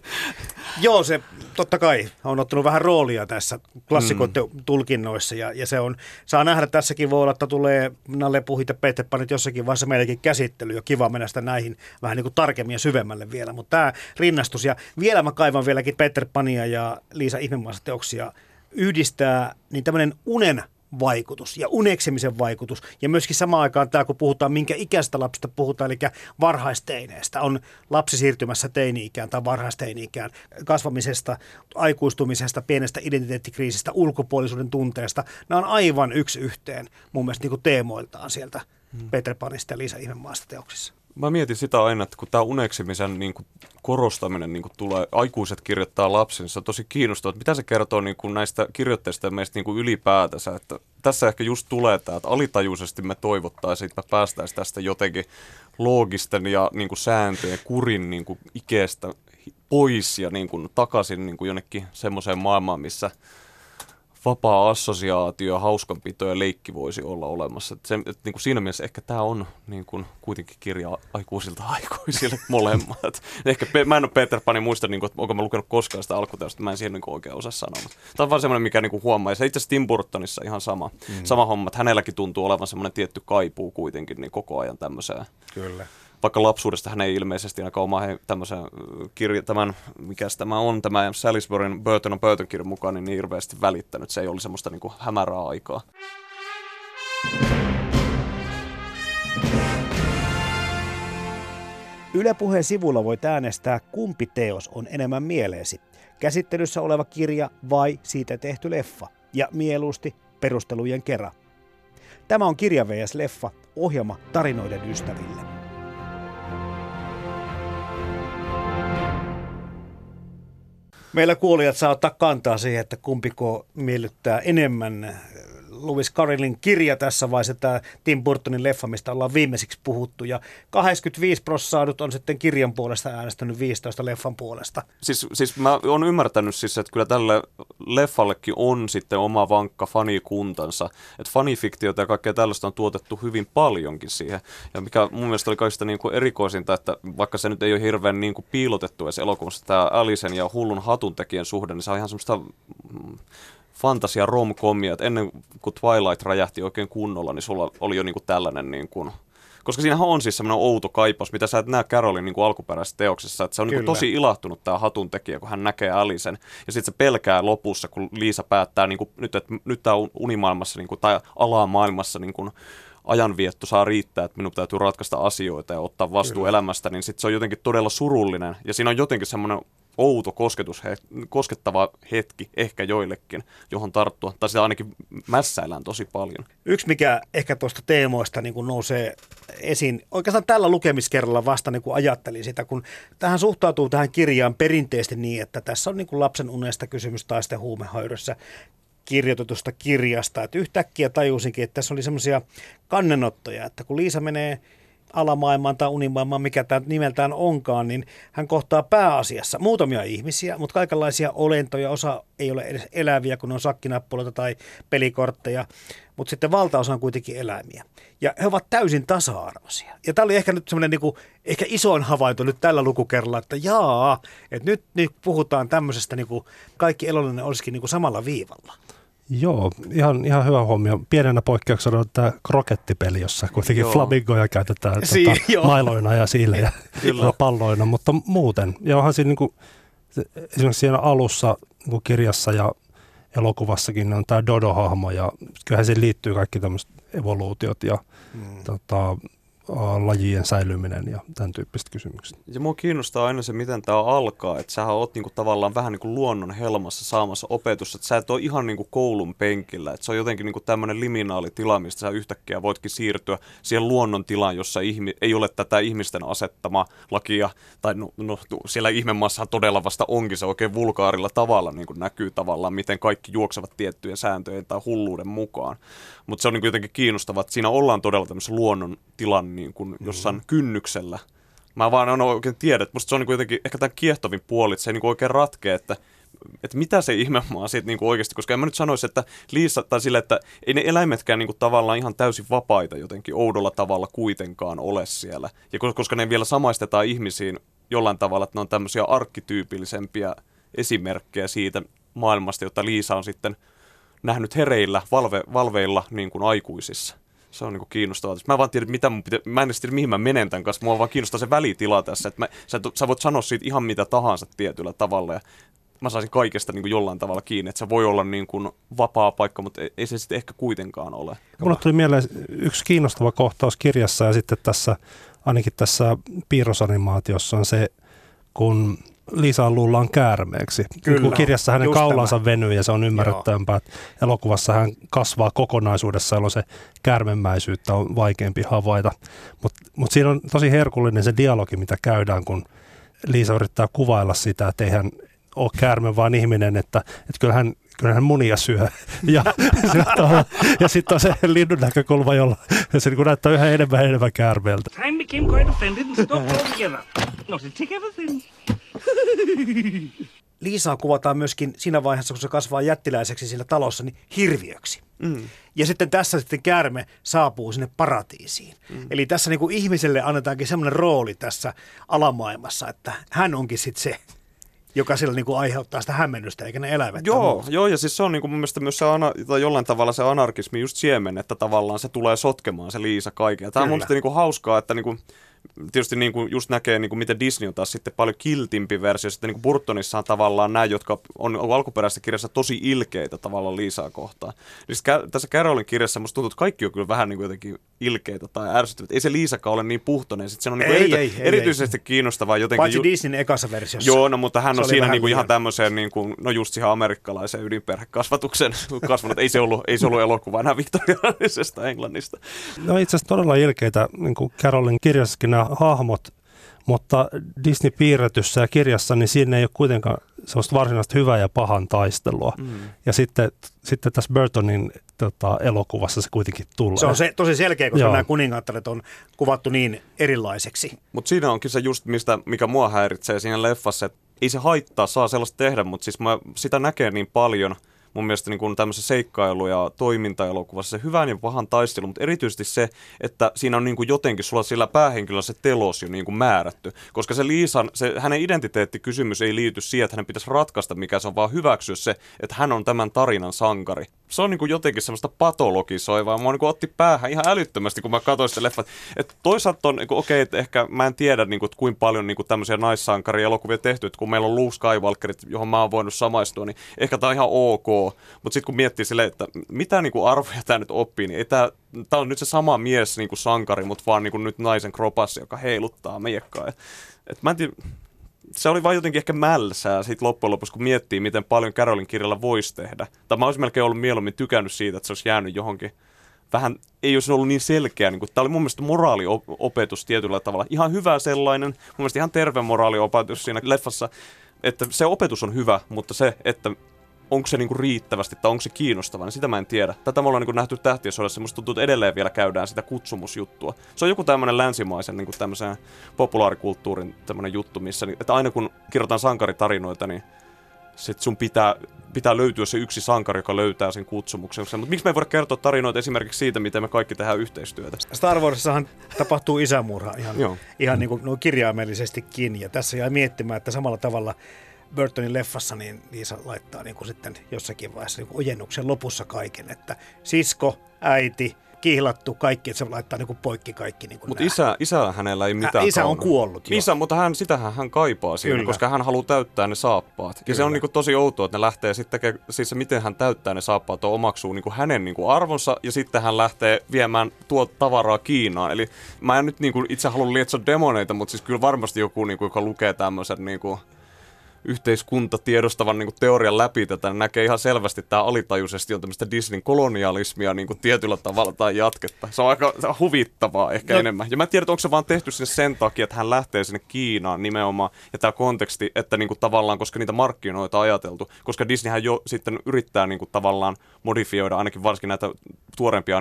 Joo, se totta kai on ottanut vähän roolia tässä klassikoiden mm. tulkinnoissa ja, ja se on, saa nähdä tässäkin voi olla, että tulee Nalle Puhit ja Peter Panit jossakin vaiheessa meillekin käsittely ja kiva mennä sitä näihin vähän niin kuin tarkemmin ja syvemmälle vielä, mutta tämä rinnastus ja vielä mä kaivan vieläkin Peter Pania ja Liisa Ihmemaassa teoksia yhdistää, niin tämmöinen unen vaikutus ja uneksemisen vaikutus. Ja myöskin samaan aikaan tämä, kun puhutaan, minkä ikäistä lapsista puhutaan, eli varhaisteineestä, on lapsi siirtymässä teini-ikään tai varhaisteini-ikään, kasvamisesta, aikuistumisesta, pienestä identiteettikriisistä, ulkopuolisuuden tunteesta. Nämä on aivan yksi yhteen mun mielestä niin kuin teemoiltaan sieltä hmm. Peter Panista ja Liisa Ihmemaasta teoksissa. Mä mietin sitä aina, että kun tämä uneksimisen niin kuin korostaminen niin kuin tulee, aikuiset kirjoittaa lapsensa, se on tosi kiinnostavaa, että mitä se kertoo niin kuin näistä kirjoitteista ja meistä niin kuin ylipäätänsä. Että tässä ehkä just tulee tämä, että alitajuisesti me toivottaisiin, että me päästäisiin tästä jotenkin loogisten ja niin kuin sääntöjen kurin niin kuin ikeestä pois ja niin kuin takaisin niin kuin jonnekin semmoiseen maailmaan, missä vapaa assosiaatio, hauskanpito ja leikki voisi olla olemassa. Et se, et, niin kuin siinä mielessä ehkä tämä on niin kuin, kuitenkin kirja aikuisilta aikuisille molemmat. ehkä mä en ole Peter Panin muista, niin kuin, että onko mä lukenut koskaan sitä alkuteosta, mä en siihen niin kuin, oikein osaa sanoa. Mutta tämä on vaan semmoinen, mikä niin kuin, huomaa. Ja se itse asiassa Tim Burtonissa ihan sama, mm. sama homma, että hänelläkin tuntuu olevan semmoinen tietty kaipuu kuitenkin niin koko ajan tämmöiseen. Kyllä vaikka lapsuudesta hän ei ilmeisesti ainakaan oma he, tämmöisen kirja, tämän, mikä tämä on, tämä Salisburyn Burton on Burton kirjan mukaan, niin, niin hirveästi välittänyt. Se ei oli semmoista niin kuin hämärää aikaa. Yle Puheen sivulla voit äänestää, kumpi teos on enemmän mieleesi. Käsittelyssä oleva kirja vai siitä tehty leffa. Ja mieluusti perustelujen kerran. Tämä on Kirja vs. Leffa, ohjelma tarinoiden ystäville. Meillä kuulijat saa ottaa kantaa siihen, että kumpiko miellyttää enemmän Lewis kirja tässä vai se tämä Tim Burtonin leffa, mistä ollaan viimeisiksi puhuttu. Ja 85 prosenttia on sitten kirjan puolesta äänestänyt 15 leffan puolesta. Siis, siis mä oon ymmärtänyt siis, että kyllä tälle leffallekin on sitten oma vankka fanikuntansa. Että fanifiktiota ja kaikkea tällaista on tuotettu hyvin paljonkin siihen. Ja mikä mun mielestä oli kaikista niin kuin erikoisinta, että vaikka se nyt ei ole hirveän niin kuin piilotettu edes elokuvassa, tämä Alisen ja hullun hatun tekijän suhde, niin se on ihan semmoista mm, fantasia romkomia, että ennen kuin Twilight räjähti oikein kunnolla, niin sulla oli jo niinku tällainen niin kuin, koska siinähän on siis semmoinen outo kaipaus, mitä sä et näe Carolin niin kuin alkuperäisessä teoksessa, että se on niin kuin tosi ilahtunut tämä hatun tekijä, kun hän näkee Alisen, ja sitten se pelkää lopussa, kun Liisa päättää niin kuin, nyt, että nyt tämä unimaailmassa niin kuin, tai alamaailmassa niin kuin, ajanvietto saa riittää, että minun täytyy ratkaista asioita ja ottaa vastuu Kyllä. elämästä, niin sitten se on jotenkin todella surullinen. Ja siinä on jotenkin semmoinen outo kosketus, koskettava hetki ehkä joillekin, johon tarttua. Tai sitä ainakin mässäillään tosi paljon. Yksi, mikä ehkä tuosta teemoista niin nousee esiin, oikeastaan tällä lukemiskerralla vasta niin ajattelin sitä, kun tähän suhtautuu tähän kirjaan perinteisesti niin, että tässä on niin kuin lapsen unesta kysymys tai sitten huumehäyrössä kirjoitetusta kirjasta. Että yhtäkkiä tajusinkin, että tässä oli semmoisia kannenottoja, että kun Liisa menee alamaailmaan tai unimaailmaan, mikä tämä nimeltään onkaan, niin hän kohtaa pääasiassa muutamia ihmisiä, mutta kaikenlaisia olentoja. Osa ei ole edes eläviä, kun on sakkinappuloita tai pelikortteja, mutta sitten valtaosa on kuitenkin eläimiä. Ja he ovat täysin tasa-arvoisia. Ja tämä oli ehkä nyt semmoinen niin ehkä isoin havainto nyt tällä lukukerralla, että jaa, että nyt, nyt puhutaan tämmöisestä, niin kuin kaikki elollinen olisikin niin kuin samalla viivalla. Joo, ihan, ihan hyvä huomio. Pienenä poikkeuksena on tämä krokettipeli, jossa kuitenkin joo. flamingoja käytetään si- tota, mailoina ja siilejä ja palloina, mutta muuten. Ja onhan siinä niin kuin, esimerkiksi siinä alussa niin kuin kirjassa ja elokuvassakin on tämä Dodo-hahmo ja kyllähän se liittyy kaikki tämmöiset evoluutiot ja hmm. tota, lajien säilyminen ja tämän tyyppiset kysymykset. Ja mua kiinnostaa aina se, miten tämä alkaa, että sähän oot niinku tavallaan vähän niinku luonnon helmassa saamassa opetusta, että sä et ole ihan niinku koulun penkillä, että se on jotenkin niinku tämmöinen liminaalitila, mistä sä yhtäkkiä voitkin siirtyä siihen luonnon tilaan, jossa ihmi- ei ole tätä ihmisten asettama lakia, tai no, no siellä ihmemaassa todella vasta onkin se oikein vulkaarilla tavalla niin kuin näkyy tavallaan, miten kaikki juoksevat tiettyjen sääntöjen tai hulluuden mukaan. Mutta se on niin jotenkin kiinnostavaa, että siinä ollaan todella tämmöisessä luonnon tilan niin kuin jossain mm. kynnyksellä. Mä vaan en oikein tiedä, että musta se on niin jotenkin ehkä tämän kiehtovin puoli, että se ei niin oikein ratkea, että että mitä se ihmemaa siitä niin kuin oikeasti, koska en mä nyt sanoisi, että Liisa, tai sille, että ei ne eläimetkään niin kuin tavallaan ihan täysin vapaita jotenkin oudolla tavalla kuitenkaan ole siellä. Ja koska ne vielä samaistetaan ihmisiin jollain tavalla, että ne on tämmöisiä arkkityypillisempiä esimerkkejä siitä maailmasta, jota Liisa on sitten nähnyt hereillä, valve, valveilla niin kuin aikuisissa. Se on niin kuin kiinnostavaa. Mä vaan tiedän, mitä mun pitä, mä en tiedä, mihin mä menen tämän kanssa. Mua vaan kiinnostaa se välitila tässä. Että mä, sä, sä, voit sanoa siitä ihan mitä tahansa tietyllä tavalla. Ja mä saisin kaikesta niin kuin jollain tavalla kiinni. Että se voi olla niin kuin vapaa paikka, mutta ei se sitten ehkä kuitenkaan ole. Mulla tuli mieleen yksi kiinnostava kohtaus kirjassa ja sitten tässä, ainakin tässä piirrosanimaatiossa on se, kun Liisa luullaan käärmeeksi. Kyllä, kun kirjassa hänen kaulansa tämä. venyy ja se on ymmärrettävämpää, että elokuvassa hän kasvaa kokonaisuudessa, jolloin se käärmemäisyyttä on vaikeampi havaita. Mutta mut siinä on tosi herkullinen se dialogi, mitä käydään, kun Liisa yrittää kuvailla sitä, että ei hän ole käärme, vaan ihminen, että, että kyllähän kyllä hän munia syö. Ja, ja sitten on se linnun näkökulma, jolla se niin näyttää yhä enemmän enemmän käärmeeltä. Time became quite offended and stopped altogether. No, se take everything. Liisaa kuvataan myöskin siinä vaiheessa, kun se kasvaa jättiläiseksi siinä talossa, niin hirviöksi. Mm. Ja sitten tässä sitten käärme saapuu sinne paratiisiin. Mm. Eli tässä niin kuin ihmiselle annetaankin semmoinen rooli tässä alamaailmassa, että hän onkin sitten se, joka sillä niin kuin aiheuttaa sitä hämmennystä, eikä ne eläimet. Joo, joo, ja siis se on niin kuin mun mielestä myös se ana, tai jollain tavalla se anarkismi just siemen, että tavallaan se tulee sotkemaan se Liisa kaiken. Tämä on mun mielestä niin kuin hauskaa, että niin kuin, tietysti niin kuin just näkee, niin kuin miten Disney on taas sitten paljon kiltimpi versio. Sitten niin kuin Burtonissa on tavallaan nämä, jotka on alkuperäisessä kirjassa tosi ilkeitä tavallaan Liisaa kohtaan. Niin kä- tässä Carolin kirjassa musta tuntuu, että kaikki on kyllä vähän niin kuin jotenkin ilkeitä tai ärsyttävät. Ei se Liisakaan ole niin puhtoinen. Sitten se on niin kuin Ei, erity- ei, ei, erityisesti ei. kiinnostavaa jotenkin. Paitsi ju- Disneyn ekassa versiossa. Joo, no mutta hän Se on siinä vähän niinku ihan tämmöiseen, niinku, no just siihen amerikkalaiseen ydinperhekasvatuksen kasvanut. Ei se ollut, ei se ollut elokuva enää viktoriaanisesta Englannista. No itse asiassa todella ilkeitä, niin kuin Carolin kirjassakin nämä hahmot, mutta Disney-piirretyssä ja kirjassa, niin siinä ei ole kuitenkaan sellaista varsinaista hyvää ja pahan taistelua. Mm. Ja sitten, sitten tässä Burtonin tota, elokuvassa se kuitenkin tulee. Se on se, tosi selkeä, koska Joo. nämä kuningattaret on kuvattu niin erilaiseksi. Mutta siinä onkin se just, mistä, mikä mua häiritsee siinä leffassa, että ei se haittaa, saa sellaista tehdä, mutta siis mä, sitä näkee niin paljon mun mielestä niin kuin tämmöisessä seikkailu- ja toimintaelokuvassa se hyvän ja pahan taistelu, mutta erityisesti se, että siinä on niin kuin jotenkin sulla sillä päähenkilöllä se telos jo niin kuin määrätty. Koska se Liisan, se, hänen identiteettikysymys ei liity siihen, että hänen pitäisi ratkaista mikä se on, vaan hyväksyä se, että hän on tämän tarinan sankari. Se on niin kuin jotenkin semmoista patologisoivaa. Mua niin kuin otti päähän ihan älyttömästi, kun mä katsoin sitä leffat. Että toisaalta on, niin okei, että ehkä mä en tiedä, niin kuin, että kuinka paljon niin kuin tämmöisiä naissankari-elokuvia tehty, että kun meillä on Luke Skywalkerit, johon mä oon voinut samaistua, niin ehkä tämä on ihan ok. Mutta sitten kun miettii silleen, että mitä niin kuin arvoja tämä nyt oppii, niin tämä on nyt se sama mies niin kuin sankari, mutta vaan niin kuin nyt naisen kropassa, joka heiluttaa miekkaa. Et, et mä en tiedä, se oli vain jotenkin ehkä mälsää sit loppujen lopuksi, kun miettii, miten paljon Carolin kirjalla voisi tehdä. Tai mä olisin melkein ollut mieluummin tykännyt siitä, että se olisi jäänyt johonkin vähän, ei olisi ollut niin selkeä. Niin tämä oli mun mielestä moraaliopetus tietyllä tavalla. Ihan hyvä sellainen, mun mielestä ihan terve moraaliopetus siinä leffassa, että se opetus on hyvä, mutta se, että onko se niinku riittävästi tai onko se kiinnostavaa, niin sitä mä en tiedä. Tätä me ollaan niinku nähty tähtiösodassa, musta tuntuu, että edelleen vielä käydään sitä kutsumusjuttua. Se on joku tämmöinen länsimaisen niinku tämmöisen populaarikulttuurin tämmöinen juttu, missä, että aina kun kirjoitetaan sankaritarinoita, niin sit sun pitää, pitää löytyä se yksi sankari, joka löytää sen kutsumuksen. Mutta miksi me ei voida kertoa tarinoita esimerkiksi siitä, miten me kaikki tehdään yhteistyötä? Star Warsissahan tapahtuu isämurha ihan, Joo. ihan niin kuin no, kirjaimellisestikin. Ja tässä jäi miettimään, että samalla tavalla Burtonin leffassa niin Liisa laittaa niin kuin sitten jossakin vaiheessa niin kuin ojennuksen lopussa kaiken, että sisko, äiti, kihlattu, kaikki, että se laittaa niin kuin poikki kaikki. Niin kuin Mutta isä, isä hänellä ei mitään isä on kaunaa. kuollut jo. Isä, mutta hän, sitähän hän kaipaa siinä, Kyllä. koska hän haluaa täyttää ne saappaat. Ja se Kyllä. on niinku tosi outoa, että ne lähtee sitten tekemään, siis se miten hän täyttää ne saappaat on omaksuu niinku hänen niinku arvonsa ja sitten hän lähtee viemään tuo tavaraa Kiinaan. Eli mä en nyt niinku itse halua lietsoa demoneita, mutta siis kyllä varmasti joku, niinku, joka lukee tämmöisen niinku, yhteiskunta tiedostavan niin kuin teorian läpi tätä, niin näkee ihan selvästi, että tämä alitajuisesti on tämmöistä Disneyn kolonialismia niin kuin tietyllä tavalla tai jatketta. Se on aika se on huvittavaa ehkä No. enemmän. Ja mä en tiedä, onko se vaan tehty sinne sen takia, että hän lähtee sinne Kiinaan nimenomaan. Ja tämä konteksti, että niin kuin tavallaan, koska niitä markkinoita on ajateltu, koska Disneyhän jo sitten yrittää niin kuin tavallaan modifioida ainakin varsinkin näitä tuorempia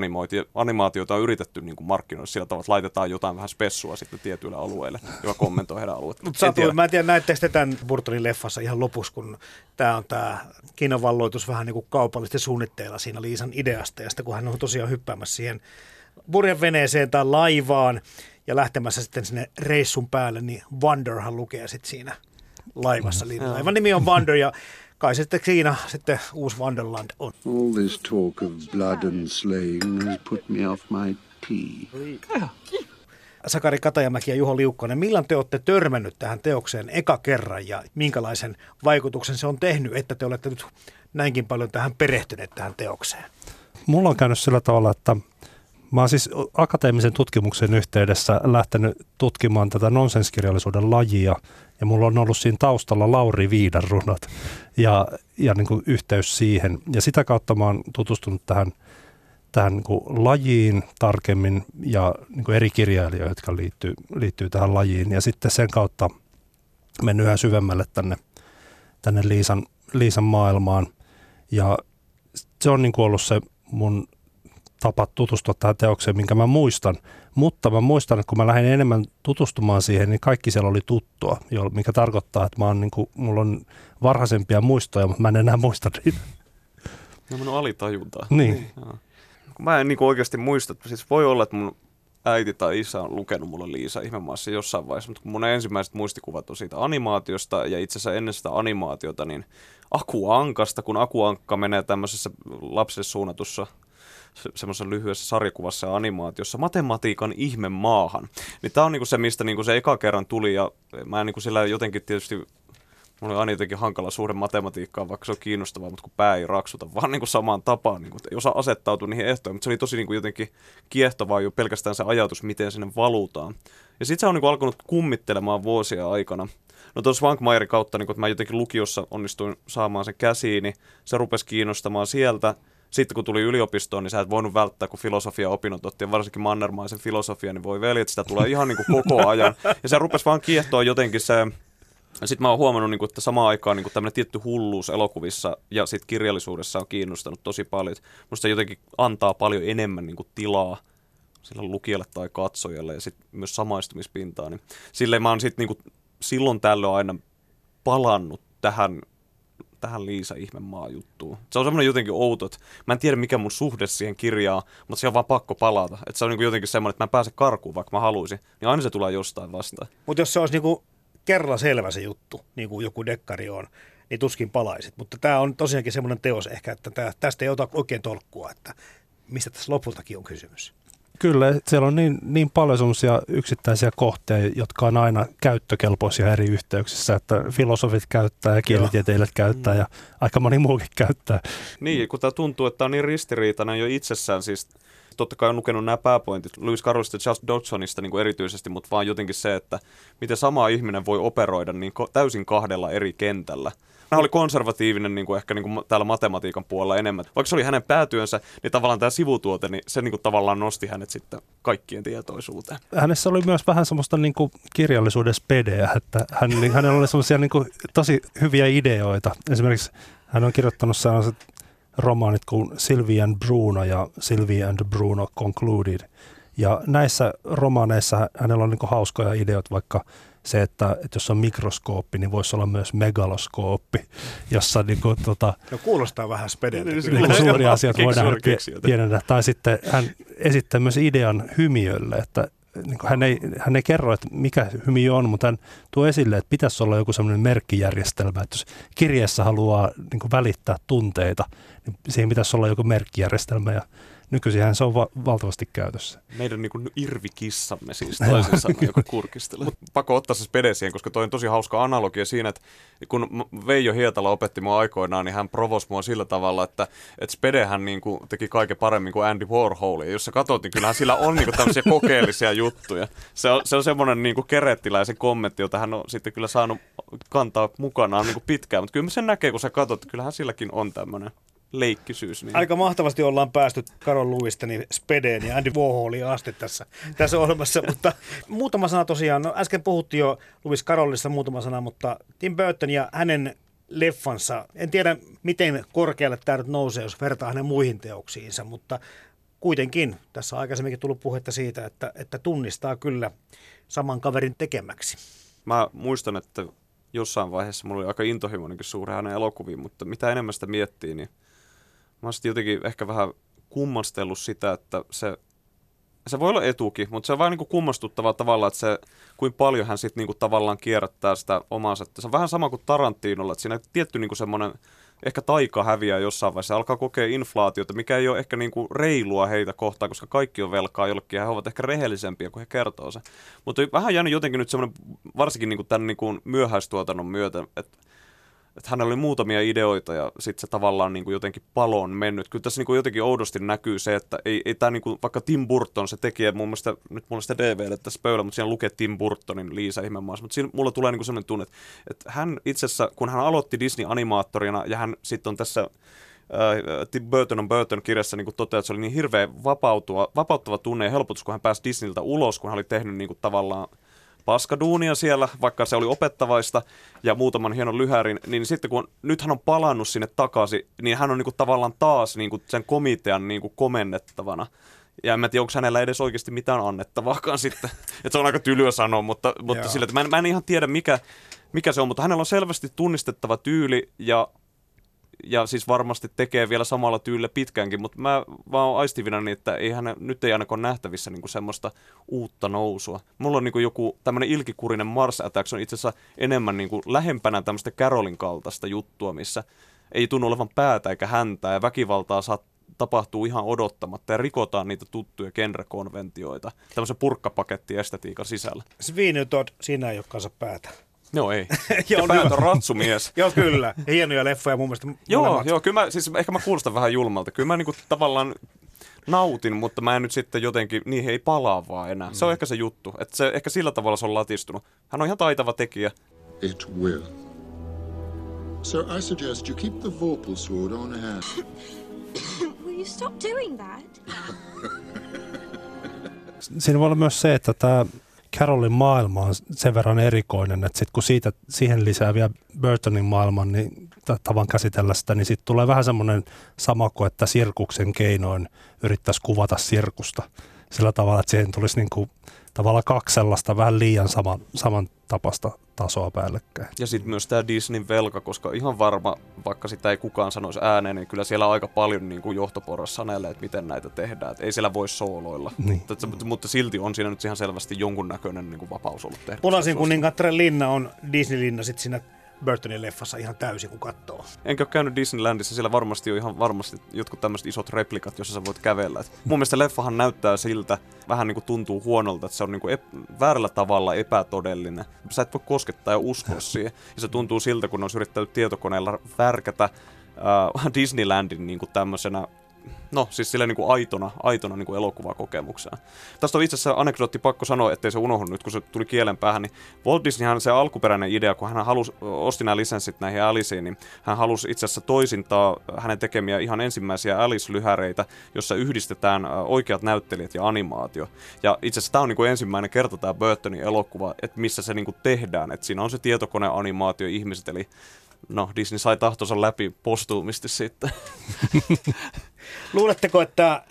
animaatioita on yritetty niin kuin markkinoida sillä tavalla, että laitetaan jotain vähän spessua sitten tietyille alueille, joka kommentoi heidän alueet. Mutta mä en tiedä, näettekö te tämän Burtonin leffassa ihan lopussa, kun tämä on tämä Kiinan valloitus vähän niin kuin kaupallisesti suunnitteilla siinä Liisan ideasta, ja sitten kun hän on tosiaan hyppäämässä siihen purjeveneeseen tai laivaan ja lähtemässä sitten sinne reissun päälle, niin Wonderhan lukee sitten siinä laivassa. Eli laivan nimi on Wonder, ja kai se sitten siinä sitten uusi Wonderland on. All this talk of blood and slaying has put me off my tea. Sakari Katajamäki ja Juho Liukkonen, milloin te olette törmännyt tähän teokseen eka kerran ja minkälaisen vaikutuksen se on tehnyt, että te olette nyt näinkin paljon tähän perehtyneet tähän teokseen? Mulla on käynyt sillä tavalla, että mä oon siis akateemisen tutkimuksen yhteydessä lähtenyt tutkimaan tätä nonsenskirjallisuuden lajia, ja mulla on ollut siinä taustalla Lauri Viidan runot ja, ja niin kuin yhteys siihen. Ja sitä kautta mä oon tutustunut tähän, tähän niin kuin lajiin tarkemmin ja niin kuin eri kirjailijoita, jotka liittyy, liittyy tähän lajiin. Ja sitten sen kautta mennyt yhä syvemmälle tänne, tänne Liisan, Liisan maailmaan. Ja se on niin kuin ollut se mun tapa tutustua tähän teokseen, minkä mä muistan. Mutta mä muistan, että kun mä lähdin enemmän tutustumaan siihen, niin kaikki siellä oli tuttua, mikä tarkoittaa, että mä oon, niin kuin, mulla on varhaisempia muistoja, mutta mä en enää muista niitä. Ne on mennyt alitajuntaan. Niin. Mä en niinku oikeasti muista, että siis voi olla, että mun äiti tai isä on lukenut mulle Liisa ihmemaassa jossain vaiheessa, mutta kun mun ensimmäiset muistikuvat on siitä animaatiosta ja itse asiassa ennen sitä animaatiota, niin Aku Ankasta, kun Aku Ankka menee tämmöisessä lapselle suunnatussa se, semmoisessa lyhyessä sarjakuvassa ja animaatiossa matematiikan ihme maahan. Niin tämä on niinku se, mistä niinku se eka kerran tuli ja mä en niinku sillä jotenkin tietysti Mulla oli aina jotenkin hankala suhde matematiikkaan, vaikka se on kiinnostavaa, mutta kun pää ei raksuta, vaan niin kuin samaan tapaan, niin kuin, ei osaa asettautua niihin ehtoihin, mutta se oli tosi niin kuin jotenkin kiehtovaa jo pelkästään se ajatus, miten sinne valutaan. Ja sitten se on niin kuin alkanut kummittelemaan vuosia aikana. No tuossa Swankmaierin kautta, niin kun mä jotenkin lukiossa onnistuin saamaan sen käsiin, niin se rupesi kiinnostamaan sieltä. Sitten kun tuli yliopistoon, niin sä et voinut välttää, kun filosofia-opinnot otti, ja varsinkin mannermaisen filosofia, niin voi veljet, sitä tulee ihan niin kuin koko ajan. Ja se rupesi vaan kiehtoa jotenkin se, sitten mä oon huomannut, niin kuin, että samaan aikaan niin tämmöinen tietty hulluus elokuvissa ja sitten kirjallisuudessa on kiinnostanut tosi paljon. Musta se jotenkin antaa paljon enemmän niin kuin, tilaa sillä lukijalle tai katsojalle ja sitten myös samaistumispintaa. Niin silleen mä oon sitten niin kuin, silloin tällöin aina palannut tähän tähän Liisa Ihmemaa juttuun. Se on semmoinen jotenkin outo, että mä en tiedä mikä mun suhde siihen kirjaan, mutta se on vaan pakko palata. Että se on niin jotenkin semmoinen, että mä en pääse karkuun, vaikka mä haluaisin, niin aina se tulee jostain vastaan. Mutta jos se olisi niinku kerralla selvä se juttu, niin kuin joku dekkari on, niin tuskin palaisit. Mutta tämä on tosiaankin semmoinen teos ehkä, että tää, tästä ei ota oikein tolkkua, että mistä tässä lopultakin on kysymys. Kyllä, siellä on niin, niin paljon sellaisia yksittäisiä kohteja, jotka on aina käyttökelpoisia eri yhteyksissä, että filosofit käyttää ja kielitieteilijät käyttää ja aika moni muukin käyttää. Niin, kun tämä tuntuu, että tämä on niin ristiriitainen jo itsessään, siis totta kai on lukenut nämä pääpointit Lewis Carrollista ja Charles Dodsonista niin kuin erityisesti, mutta vaan jotenkin se, että miten sama ihminen voi operoida niin täysin kahdella eri kentällä. Hän oli konservatiivinen niin kuin ehkä niin kuin täällä matematiikan puolella enemmän. Vaikka se oli hänen päätyönsä, niin tavallaan tämä sivutuote, niin se niin kuin tavallaan nosti hänet sitten kaikkien tietoisuuteen. Hänessä oli myös vähän semmoista niin kuin kirjallisuuden spedeä, että hän, niin, hänellä oli semmoisia niin kuin tosi hyviä ideoita. Esimerkiksi hän on kirjoittanut sellaiset romaanit kuin Sylvie and Bruno ja Sylvie and Bruno Concluded. Ja näissä romaaneissa hänellä on niin hauskoja ideoita, vaikka se, että, että jos on mikroskooppi, niin voisi olla myös megaloskooppi, jossa niin kuin, tota, No kuulostaa vähän spedeltä. Niin suuria asioita voidaan pienentää. Tai sitten hän esittää myös idean hymiölle, että niin hän, ei, hän ei kerro, että mikä hymiö on, mutta hän tuo esille, että pitäisi olla joku sellainen merkkijärjestelmä, että jos kirjeessä haluaa niin välittää tunteita, niin siihen pitäisi olla joku merkkijärjestelmä ja Nykyisinhän se on va- valtavasti käytössä. Meidän niin kuin irvikissamme siis toisin sanoen, joka kurkistelee. Mut pakko ottaa se spede siihen, koska toi on tosi hauska analogia siinä, että kun Veijo Hietala opetti mua aikoinaan, niin hän provos mua sillä tavalla, että, että Spedehän niin kuin teki kaiken paremmin kuin Andy Warhol. Ja jos sä katsot, niin kyllähän sillä on niin kuin tämmöisiä kokeellisia juttuja. Se on, se on semmoinen niin kuin kerettiläisen kommentti, jota hän on sitten kyllä saanut kantaa mukanaan niin kuin pitkään. Mutta kyllä sen näkee, kun sä katsot, että kyllähän silläkin on tämmöinen leikkisyys. Niin. Aika mahtavasti ollaan päästy Karol Lewistoni Spedeen ja Andy Warholin asti tässä, tässä ohjelmassa, mutta muutama sana tosiaan, no äsken puhuttiin jo Lewis Karollista muutama sana, mutta Tim Burton ja hänen leffansa, en tiedä miten korkealle tämä nyt nousee, jos vertaa hänen muihin teoksiinsa, mutta kuitenkin tässä on aikaisemminkin tullut puhetta siitä, että, että tunnistaa kyllä saman kaverin tekemäksi. Mä muistan, että jossain vaiheessa mulla oli aika intohimoinenkin suuri hänen elokuviin, mutta mitä enemmän sitä miettii, niin mä oon jotenkin ehkä vähän kummastellut sitä, että se, se voi olla etukin, mutta se on vähän niin kuin kummastuttavaa tavalla, että se, kuin paljon hän sitten niin tavallaan kierrättää sitä omaansa. Se on vähän sama kuin Tarantinolla, että siinä tietty niin semmoinen ehkä taika häviää jossain vaiheessa, alkaa kokea inflaatiota, mikä ei ole ehkä niin kuin reilua heitä kohtaan, koska kaikki on velkaa jollekin ja he ovat ehkä rehellisempiä, kuin he kertoo sen. Mutta vähän jäänyt jotenkin nyt semmoinen, varsinkin niin kuin tämän niin kuin myöhäistuotannon myötä, että että hänellä oli muutamia ideoita ja sitten se tavallaan niin kuin jotenkin paloon mennyt. Kyllä tässä niin kuin jotenkin oudosti näkyy se, että ei, ei tämä niin kuin, vaikka Tim Burton, se tekijä, mun mielestä, nyt mulla sitä DVD tässä pöydällä, mutta siinä lukee Tim Burtonin Liisa ihmemaassa, mutta siinä mulla tulee niin kuin sellainen tunne, että hän itse asiassa, kun hän aloitti Disney-animaattorina ja hän sitten on tässä Tim Burton on Burton kirjassa niin toteaa, että se oli niin hirveän vapautua, vapauttava tunne ja helpotus, kun hän pääsi Disneyltä ulos, kun hän oli tehnyt niin kuin tavallaan paskaduunia siellä, vaikka se oli opettavaista ja muutaman hienon lyhärin, niin sitten kun nyt hän on palannut sinne takaisin, niin hän on niin kuin tavallaan taas niin kuin sen komitean niin kuin komennettavana. Ja en mä tiedä, onko hänellä edes oikeasti mitään annettavaakaan sitten. että se on aika tylyä sanoa, mutta, mutta sillä, että mä en, mä en ihan tiedä, mikä, mikä se on, mutta hänellä on selvästi tunnistettava tyyli ja ja siis varmasti tekee vielä samalla tyylillä pitkäänkin, mutta mä vaan aistivina niin, että ei hän, nyt ei ainakaan nähtävissä niin kuin semmoista uutta nousua. Mulla on niin kuin joku tämmöinen ilkikurinen Mars Attacks on itse asiassa enemmän niin kuin lähempänä tämmöistä Carolin kaltaista juttua, missä ei tunnu olevan päätä eikä häntä ja väkivaltaa saa tapahtuu ihan odottamatta ja rikotaan niitä tuttuja genrekonventioita tämmöisen purkkapaketti-estetiikan sisällä. Svinutod, siinä ei ole päätä. Joo, ei. Joo, ja päät on ratsumies. Joo, kyllä. Hienoja leffoja mun mielestä. Joo, molemmat. joo, kyllä mä, siis ehkä mä kuulostan vähän julmalta. Kyllä mä niinku tavallaan nautin, mutta mä en nyt sitten jotenkin, niihin ei palaa vaan enää. Se on ehkä se juttu, että se, ehkä sillä tavalla se on latistunut. Hän on ihan taitava tekijä. It will. Sir, I suggest you keep the Vorpal sword on hand. Will you stop doing that? Siinä voi olla myös se, että tämä Carolin maailma on sen verran erikoinen, että sit kun siitä, siihen lisää vielä Burtonin maailman, niin ta- tavan käsitellä sitä, niin sitten tulee vähän semmoinen sama kuin, että sirkuksen keinoin yrittäisi kuvata sirkusta sillä tavalla, että siihen tulisi niin kuin, tavallaan kaksi sellaista vähän liian sama, samantapasta tasoa päällekkäin. Ja sitten myös tämä Disneyn velka, koska ihan varma, vaikka sitä ei kukaan sanoisi ääneen, niin kyllä siellä aika paljon niin kuin johtoporras sanelee, että miten näitä tehdään. Et ei siellä voi sooloilla. Niin. Mutta, mutta silti on siinä nyt ihan selvästi jonkunnäköinen niin kuin vapaus ollut tehdä. Punaisen kuningattaren linna on Disney-linna sitten siinä Burtonin leffassa ihan täysin, kun katsoo. Enkä ole käynyt Disneylandissa, siellä varmasti on ihan varmasti jotkut tämmöiset isot replikat, jossa sä voit kävellä. Et mun mielestä leffahan näyttää siltä, vähän niin kuin tuntuu huonolta, että se on niin kuin ep- väärällä tavalla epätodellinen. Sä et voi koskettaa ja uskoa siihen. Ja se tuntuu siltä, kun olisi yrittänyt tietokoneella värkätä äh, Disneylandin niin kuin tämmöisenä No, siis sillä niin kuin aitona, aitona niin elokuvakokemuksena. Tästä on itse asiassa anekdootti pakko sanoa, ettei se unohdu nyt, kun se tuli kielen päähän. Niin Walt Disneyhän se alkuperäinen idea, kun hän halusi, osti nämä lisenssit näihin Aliceen, niin hän halusi itse asiassa toisintaa hänen tekemiä ihan ensimmäisiä Alice-lyhäreitä, jossa yhdistetään oikeat näyttelijät ja animaatio. Ja itse asiassa tämä on niin kuin ensimmäinen kerta tämä Burtonin elokuva, että missä se niin kuin tehdään. Että siinä on se tietokoneanimaatio ihmiset, eli no Disney sai tahtonsa läpi postuumisti sitten. Luuletteko, että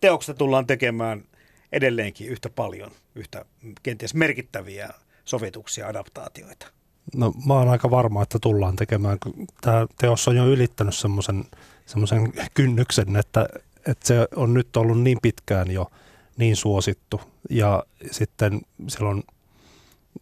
teoksesta tullaan tekemään edelleenkin yhtä paljon, yhtä kenties merkittäviä sovituksia, adaptaatioita? No mä oon aika varma, että tullaan tekemään. Tämä teos on jo ylittänyt semmoisen semmoisen kynnyksen, että, että se on nyt ollut niin pitkään jo niin suosittu. Ja sitten silloin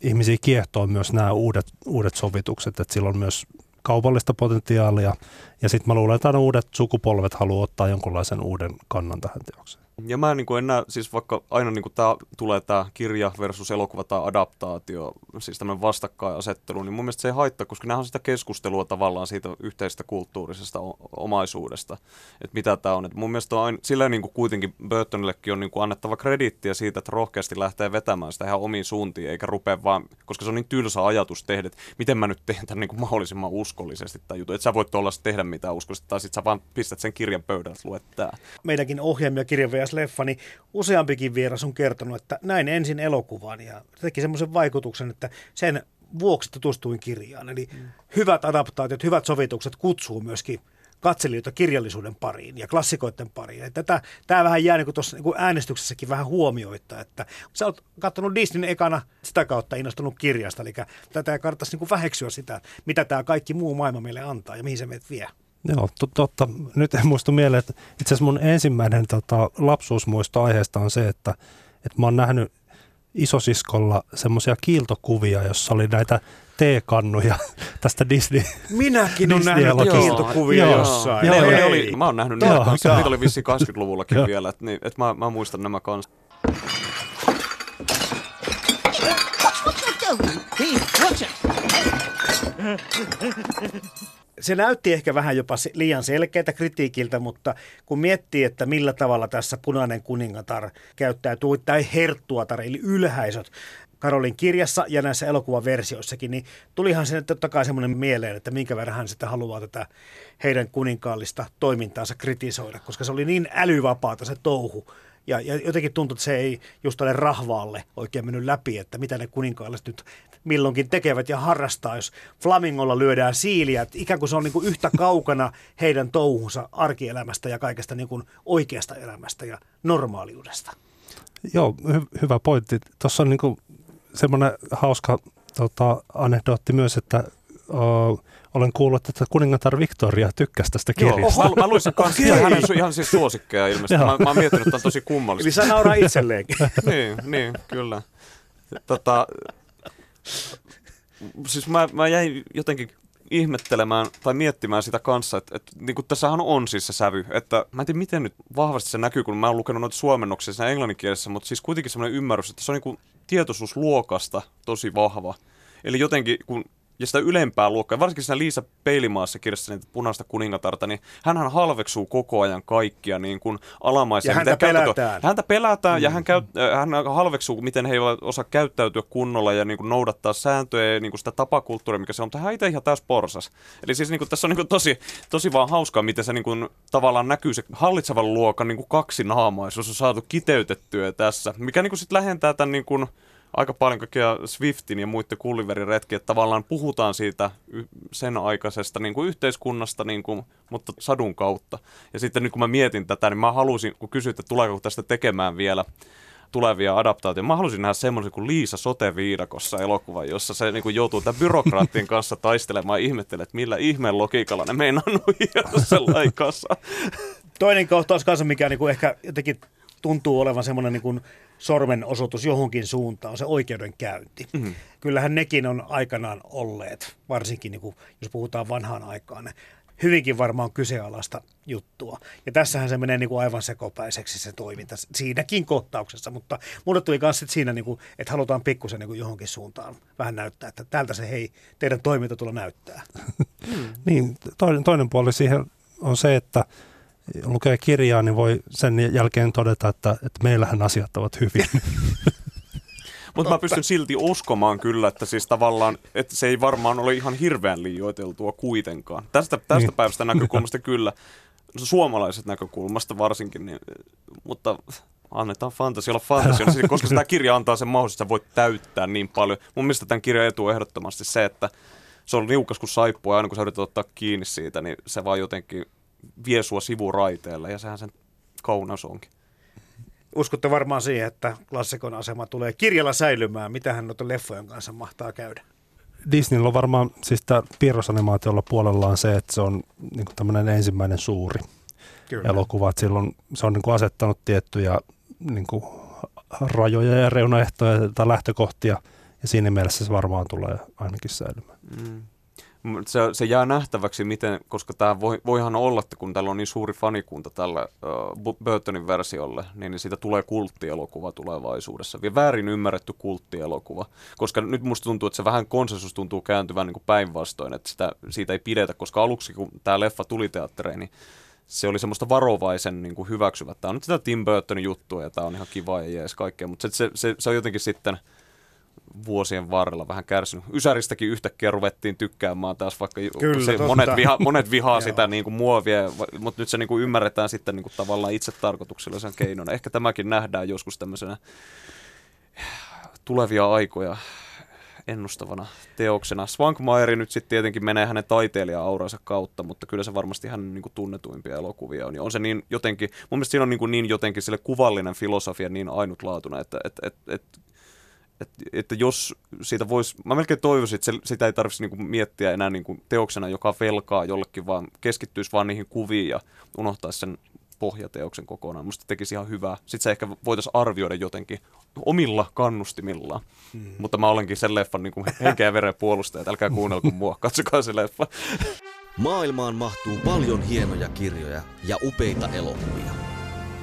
ihmisiä kiehtoo myös nämä uudet, uudet sovitukset, että sillä on myös kaupallista potentiaalia. Ja sitten mä luulen, että uudet sukupolvet haluaa ottaa jonkunlaisen uuden kannan tähän teokseen. Ja mä en niin en näe, siis vaikka aina niin tää, tulee tämä kirja versus elokuva tai adaptaatio, siis tämmöinen vastakkainasettelu, niin mun mielestä se ei haittaa, koska nämä on sitä keskustelua tavallaan siitä yhteisestä kulttuurisesta omaisuudesta, että mitä tämä on. Et mun mielestä on aina, sillä niin kuin kuitenkin Burtonillekin on niin kuin annettava krediittiä siitä, että rohkeasti lähtee vetämään sitä ihan omiin suuntiin, eikä rupea vaan, koska se on niin tylsä ajatus tehdä, että miten mä nyt teen tämän niin kuin mahdollisimman uskollisesti tai jutun, että sä voit olla tehdä mitä uskollisesti, tai sitten sä vaan pistät sen kirjan pöydälle, että luet tää. Meidänkin ohjelmia kirja vs. leffa, niin useampikin vieras on kertonut, että näin ensin elokuvan ja teki semmoisen vaikutuksen, että sen vuoksi tutustuin kirjaan. Eli mm. hyvät adaptaatiot, hyvät sovitukset kutsuu myöskin katselijoita kirjallisuuden pariin ja klassikoiden pariin. Että tätä, tämä vähän jää niin tuossa niin äänestyksessäkin vähän huomioita, että sä oot katsonut Disneyn ekana sitä kautta innostunut kirjasta, eli tätä kannattaisi niin väheksyä sitä, mitä tämä kaikki muu maailma meille antaa ja mihin se meidät vie. Joo, to- totta. Nyt en muistu mieleen, että itse asiassa mun ensimmäinen tota, lapsuusmuisto aiheesta on se, että, että mä oon nähnyt isosiskolla semmoisia kiiltokuvia, jossa oli näitä teekannuja tästä Disney. Minäkin olen nähnyt Disney-elokuvista. kiiltokuvia Joo. jossain. Joo, Ne, ne oli, mä oon nähnyt niitä, Joo, niitä, joo. niitä oli vissiin 80-luvullakin Joo. vielä, että niin, et mä, mä muistan nämä kanssa. Se näytti ehkä vähän jopa liian selkeältä kritiikiltä, mutta kun miettii, että millä tavalla tässä punainen kuningatar käyttäytyy, tai herttuatar, eli ylhäisöt, Karolin kirjassa ja näissä elokuvaversioissakin, niin tulihan se totta kai semmoinen mieleen, että minkä verran hän sitä haluaa tätä heidän kuninkaallista toimintaansa kritisoida, koska se oli niin älyvapaata se touhu. Ja, ja jotenkin tuntui, että se ei just tälle rahvaalle oikein mennyt läpi, että mitä ne kuninkaalliset nyt milloinkin tekevät ja harrastaa, jos flamingolla lyödään siiliä, että ikään kuin se on niin kuin yhtä kaukana heidän touhunsa arkielämästä ja kaikesta niin kuin oikeasta elämästä ja normaaliudesta. Joo, hy- hyvä pointti. Tuossa on niinku semmoinen hauska tota, anekdootti myös, että o, olen kuullut, että kuningatar Victoria tykkäsi tästä Joo, kirjasta. mä, mä luin sen kanssa, ja hänen su- ihan siis suosikkeja ilmeisesti. Joo. Mä, mä oon miettinyt, että on tosi Eli kummallista. saa nauraa itselleenkin. niin, niin, kyllä. Tota, siis mä, mä jäin jotenkin ihmettelemään tai miettimään sitä kanssa, että, että niin kuin tässähän on siis se sävy, että mä en tiedä miten nyt vahvasti se näkyy, kun mä oon lukenut noita suomennoksia siinä englanninkielessä, mutta siis kuitenkin semmoinen ymmärrys, että se on niin kuin tietoisuus luokasta tosi vahva. Eli jotenkin, kun ja sitä ylempää luokkaa, varsinkin siinä Liisa Peilimaassa kirjassa niin punaista kuningatarta, niin hän halveksuu koko ajan kaikkia niin kuin alamaisia. Ja häntä pelätään. Häntä pelätään mm. ja hän, käy, hän halveksuu, miten he eivät osaa käyttäytyä kunnolla ja niin kuin noudattaa sääntöjä ja niin kuin sitä tapakulttuuria, mikä se on. Mutta hän itse ihan täys porsas. Eli siis niin kuin, tässä on niin kuin tosi, tosi vaan hauskaa, miten se niin kuin, tavallaan näkyy se hallitsevan luokan niin kuin kaksi naamaisuus on saatu kiteytettyä tässä, mikä niin kuin sit lähentää tämän niin kuin, aika paljon kaikkia Swiftin ja muiden kulliverin että tavallaan puhutaan siitä sen aikaisesta niin kuin yhteiskunnasta, niin kuin, mutta sadun kautta. Ja sitten nyt kun mä mietin tätä, niin mä halusin, kun kysyit, että tuleeko tästä tekemään vielä tulevia adaptaatioita. Mä halusin nähdä semmoisen kuin Liisa Sote-viidakossa elokuva, jossa se niin kuin joutuu tämän byrokraattien kanssa taistelemaan ja ihmettelee, että millä ihmeen logiikalla ne meinaa nuijaa sellainen kanssa. Toinen kohtaus kanssa, mikä niin kuin ehkä jotenkin tuntuu olevan semmoinen niin kuin sormen osoitus johonkin suuntaan, se oikeudenkäynti. Mm-hmm. Kyllähän nekin on aikanaan olleet, varsinkin niin kuin, jos puhutaan vanhaan aikaan, hyvinkin varmaan kyseenalaista juttua. Ja tässähän se menee niin kuin aivan sekopäiseksi se toiminta siinäkin kohtauksessa, mutta mulle tuli myös siinä, niin kuin, että halutaan pikkusen niin kuin johonkin suuntaan vähän näyttää, että tältä se hei, teidän toiminta tulla näyttää. Mm. niin, toinen, toinen puoli siihen on se, että lukee kirjaa, niin voi sen jälkeen todeta, että, että meillähän asiat ovat hyvin. Mutta mä pystyn silti uskomaan kyllä, että siis tavallaan, että se ei varmaan ole ihan hirveän liioiteltua kuitenkaan. Tästä, tästä niin. päivästä näkökulmasta kyllä, suomalaiset näkökulmasta varsinkin, niin, mutta annetaan fantasia olla fantasia, koska tämä kirja antaa sen mahdollisuuden, että voit täyttää niin paljon. Mun mielestä tämän kirjan etu on ehdottomasti se, että se on niukas kuin saippua, ja aina kun sä yrität ottaa kiinni siitä, niin se vaan jotenkin vie sua sivuraiteelle ja sehän sen kauneus onkin. Uskotte varmaan siihen, että klassikon asema tulee kirjalla säilymään. Mitähän noiden leffojen kanssa mahtaa käydä? Disneyllä on varmaan, siis tämä piirrosanimaatiolla puolella on se, että se on niin tämmöinen ensimmäinen suuri Kyllä. elokuva. Että silloin se on niin kuin asettanut tiettyjä niin kuin rajoja ja reunaehtoja tai lähtökohtia, ja siinä mielessä se varmaan tulee ainakin säilymään. Mm se, se jää nähtäväksi, miten, koska tämä voi, voihan olla, että kun täällä on niin suuri fanikunta tällä uh, Burtonin versiolle, niin, siitä tulee kulttielokuva tulevaisuudessa. Ja väärin ymmärretty kulttielokuva. Koska nyt musta tuntuu, että se vähän konsensus tuntuu kääntyvän niin päinvastoin, että sitä, siitä ei pidetä, koska aluksi kun tämä leffa tuli teattereihin, niin se oli semmoista varovaisen niin kuin hyväksyvä. Tämä on nyt sitä Tim Burtonin juttua ja tämä on ihan kiva ja jees kaikkea, mutta se, se, se, se on jotenkin sitten – vuosien varrella vähän kärsinyt. Ysäristäkin yhtäkkiä ruvettiin tykkäämään taas, vaikka Kyllä, se, monet, viha, monet vihaa sitä niin kuin muovia, mutta nyt se niin kuin ymmärretään sitten niin kuin tavallaan itse tarkoituksellisen keinona. Ehkä tämäkin nähdään joskus tämmöisenä tulevia aikoja ennustavana teoksena. Swankmaeri nyt sitten tietenkin menee hänen taiteilija-auransa kautta, mutta kyllä se varmasti hänen niin kuin tunnetuimpia elokuvia on. Ja on se niin jotenkin, mun mielestä siinä on niin, kuin niin jotenkin sille kuvallinen filosofia niin ainutlaatuna, että et, et, et, että, että jos siitä voisi, mä melkein toivoisin, että se, sitä ei tarvitsisi niinku miettiä enää niinku teoksena, joka velkaa jollekin, vaan keskittyisi vaan niihin kuviin ja unohtaisi sen pohjateoksen kokonaan. Musta tekisi ihan hyvää. Sitten se ehkä voitaisiin arvioida jotenkin omilla kannustimillaan. Hmm. Mutta mä olenkin sen leffan niin henkeä ja veren puolustaja, älkää kuunnelko mua, katsokaa se leffa. Maailmaan mahtuu paljon hienoja kirjoja ja upeita elokuvia.